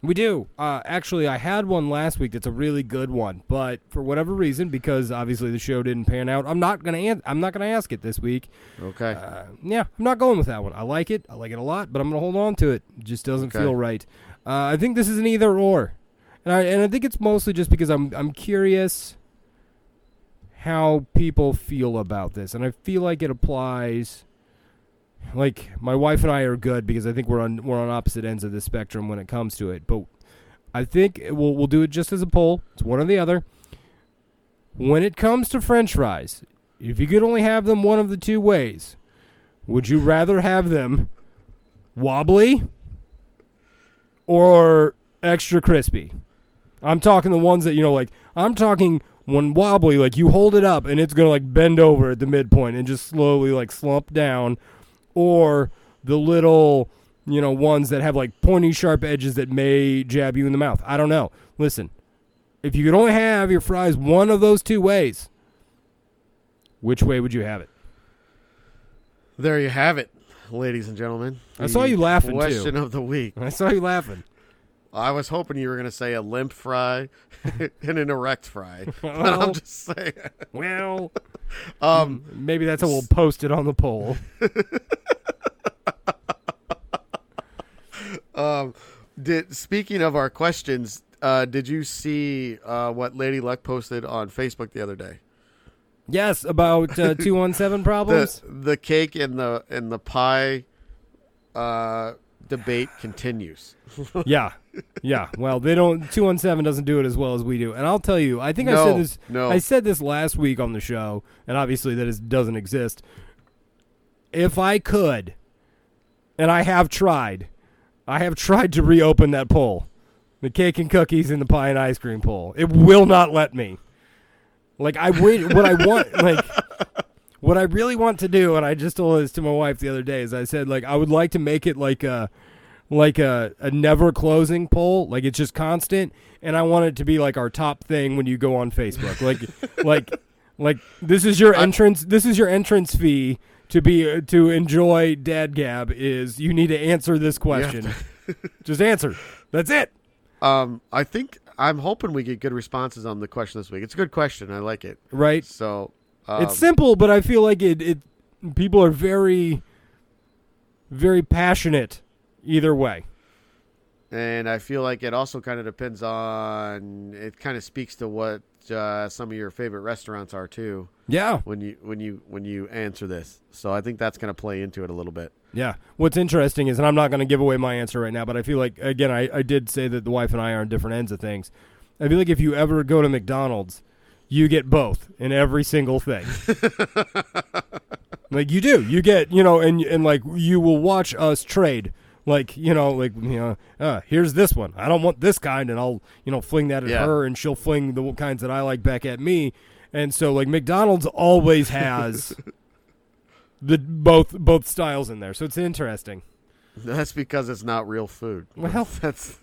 We do. Uh, actually, I had one last week. That's a really good one, but for whatever reason, because obviously the show didn't pan out, I'm not gonna. An- I'm not gonna ask it this week. Okay. Uh, yeah, I'm not going with that one. I like it. I like it a lot, but I'm gonna hold on to it. It just doesn't Okay. feel right. Uh, I think this is an either or, and I and I think it's mostly just because I'm I'm curious how people feel about this, and I feel like it applies. Like my wife and I are good because I think we're on we're on opposite ends of the spectrum when it comes to it, but I think we'll we'll do it just as a poll. It's one or the other. When it comes to French fries, if you could only have them one of the two ways, would you rather have them wobbly or extra crispy? I'm talking the ones that you know, like I'm talking when wobbly, like you hold it up and it's gonna like bend over at the midpoint and just slowly like slump down, or the little you know ones that have like pointy, sharp edges that may jab you in the mouth. I don't know. Listen, if you could only have your fries one of those two ways, which way would you have it? There you have it, ladies and gentlemen. I saw you laughing, too. Question of the week. I saw you laughing. I was hoping you were going to say a limp fry and an erect fry. But Well, I'm just saying. well, Um, maybe that's how we'll post it on the poll. um, did speaking of our questions, uh, did you see uh, what Lady Luck posted on Facebook the other day? Yes, about uh, two one seven problems. the cake and the and the pie uh, debate continues. yeah, yeah. Well, they don't. Two one seven doesn't do it as well as we do. And I'll tell you, I think I said this. no. I said this last week on the show, and obviously that is, doesn't exist. If I could, and I have tried, I have tried to reopen that poll, the cake and cookies and the pie and ice cream poll. It will not let me. Like I wait. what I want, like what I really want to do, and I just told this to my wife the other day, is I said like I would like to make it like a like a, a never closing poll, like it's just constant, and I want it to be like our top thing when you go on Facebook, like like like this is your entrance, this is your entrance fee to be uh, to enjoy Dad Gab is you need to answer this question, just answer, that's it. Um, I think I'm hoping we get good responses on the question this week. It's a good question. I like it. Right? So um, it's simple, but I feel like it, it people are very very passionate either way. and I feel like it also kind of depends on. It kind of speaks to what uh, some of your favorite restaurants are too. Yeah. When you when you when you answer this, so I think that's going to play into it a little bit. Yeah. What's interesting is, and I'm not going to give away my answer right now, but I feel like, again, I, I did say that the wife and I are on different ends of things. I feel like if you ever go to McDonald's, you get both in every single thing. like you do. You get, you know, and, and like you will watch us trade. Like, you know, like, you know, uh, here's this one. I don't want this kind, and I'll, you know, fling that at Yeah. her, and she'll fling the kinds that I like back at me. And so, like, McDonald's always has the both both styles in there. So it's interesting. That's because it's not real food. Well- that's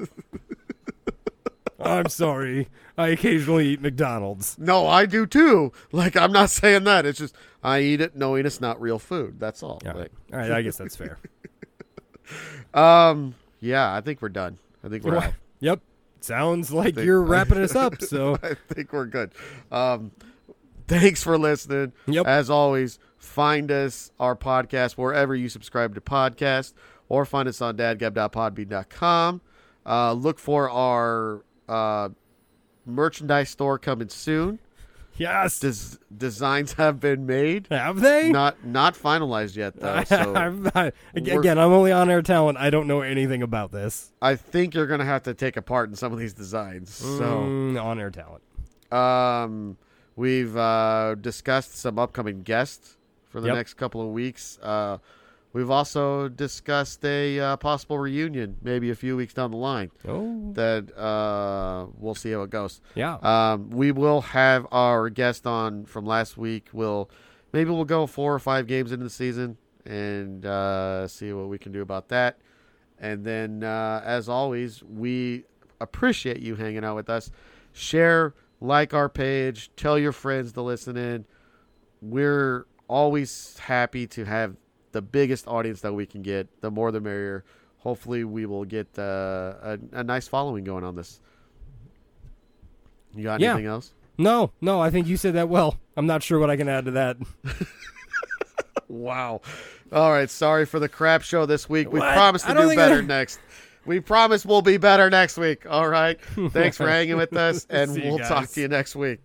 I'm sorry. I occasionally eat McDonald's. no, I do too. Like I'm not saying that. It's just I eat it knowing it's not real food. That's all. Yeah. Like, All right, I guess that's fair. um, yeah, I think we're done. I think we're out. yep. Sounds like Think- you're wrapping us up. So I think we're good. Um, thanks for listening. Yep. As always, find us, our podcast, wherever you subscribe to podcasts, or find us on dadgab.podbean.com. Uh, look for our uh, merchandise store coming soon. Yes. Des- designs have been made. Have they? Not not finalized yet though. So not- again, I'm only on air talent. I don't know anything about this. I think you're gonna have to take a part in some of these designs. So Mm, on air talent. um, we've uh, discussed some upcoming guests for the Yep. next couple of weeks. Uh, we've also discussed a uh, possible reunion, maybe a few weeks down the line. Oh, That uh, we'll see how it goes. yeah. Um, we will have our guest on from last week. We'll maybe we'll go four or five games into the season and uh, see what we can do about that. And then, uh, as always, we appreciate you hanging out with us. Share, like our page, tell your friends to listen in. We're always happy to have the biggest audience that we can get. The more, the merrier. Hopefully, we will get uh, a, a nice following going on this. You got Yeah. anything else? no, no, I think you said that well. I'm not sure what I can add to that. Wow. All right. Sorry for the crap show this week. We What? promise to do better I- next. We promise we'll be better next week. All right. Thanks for hanging with us, and we'll talk to you next week.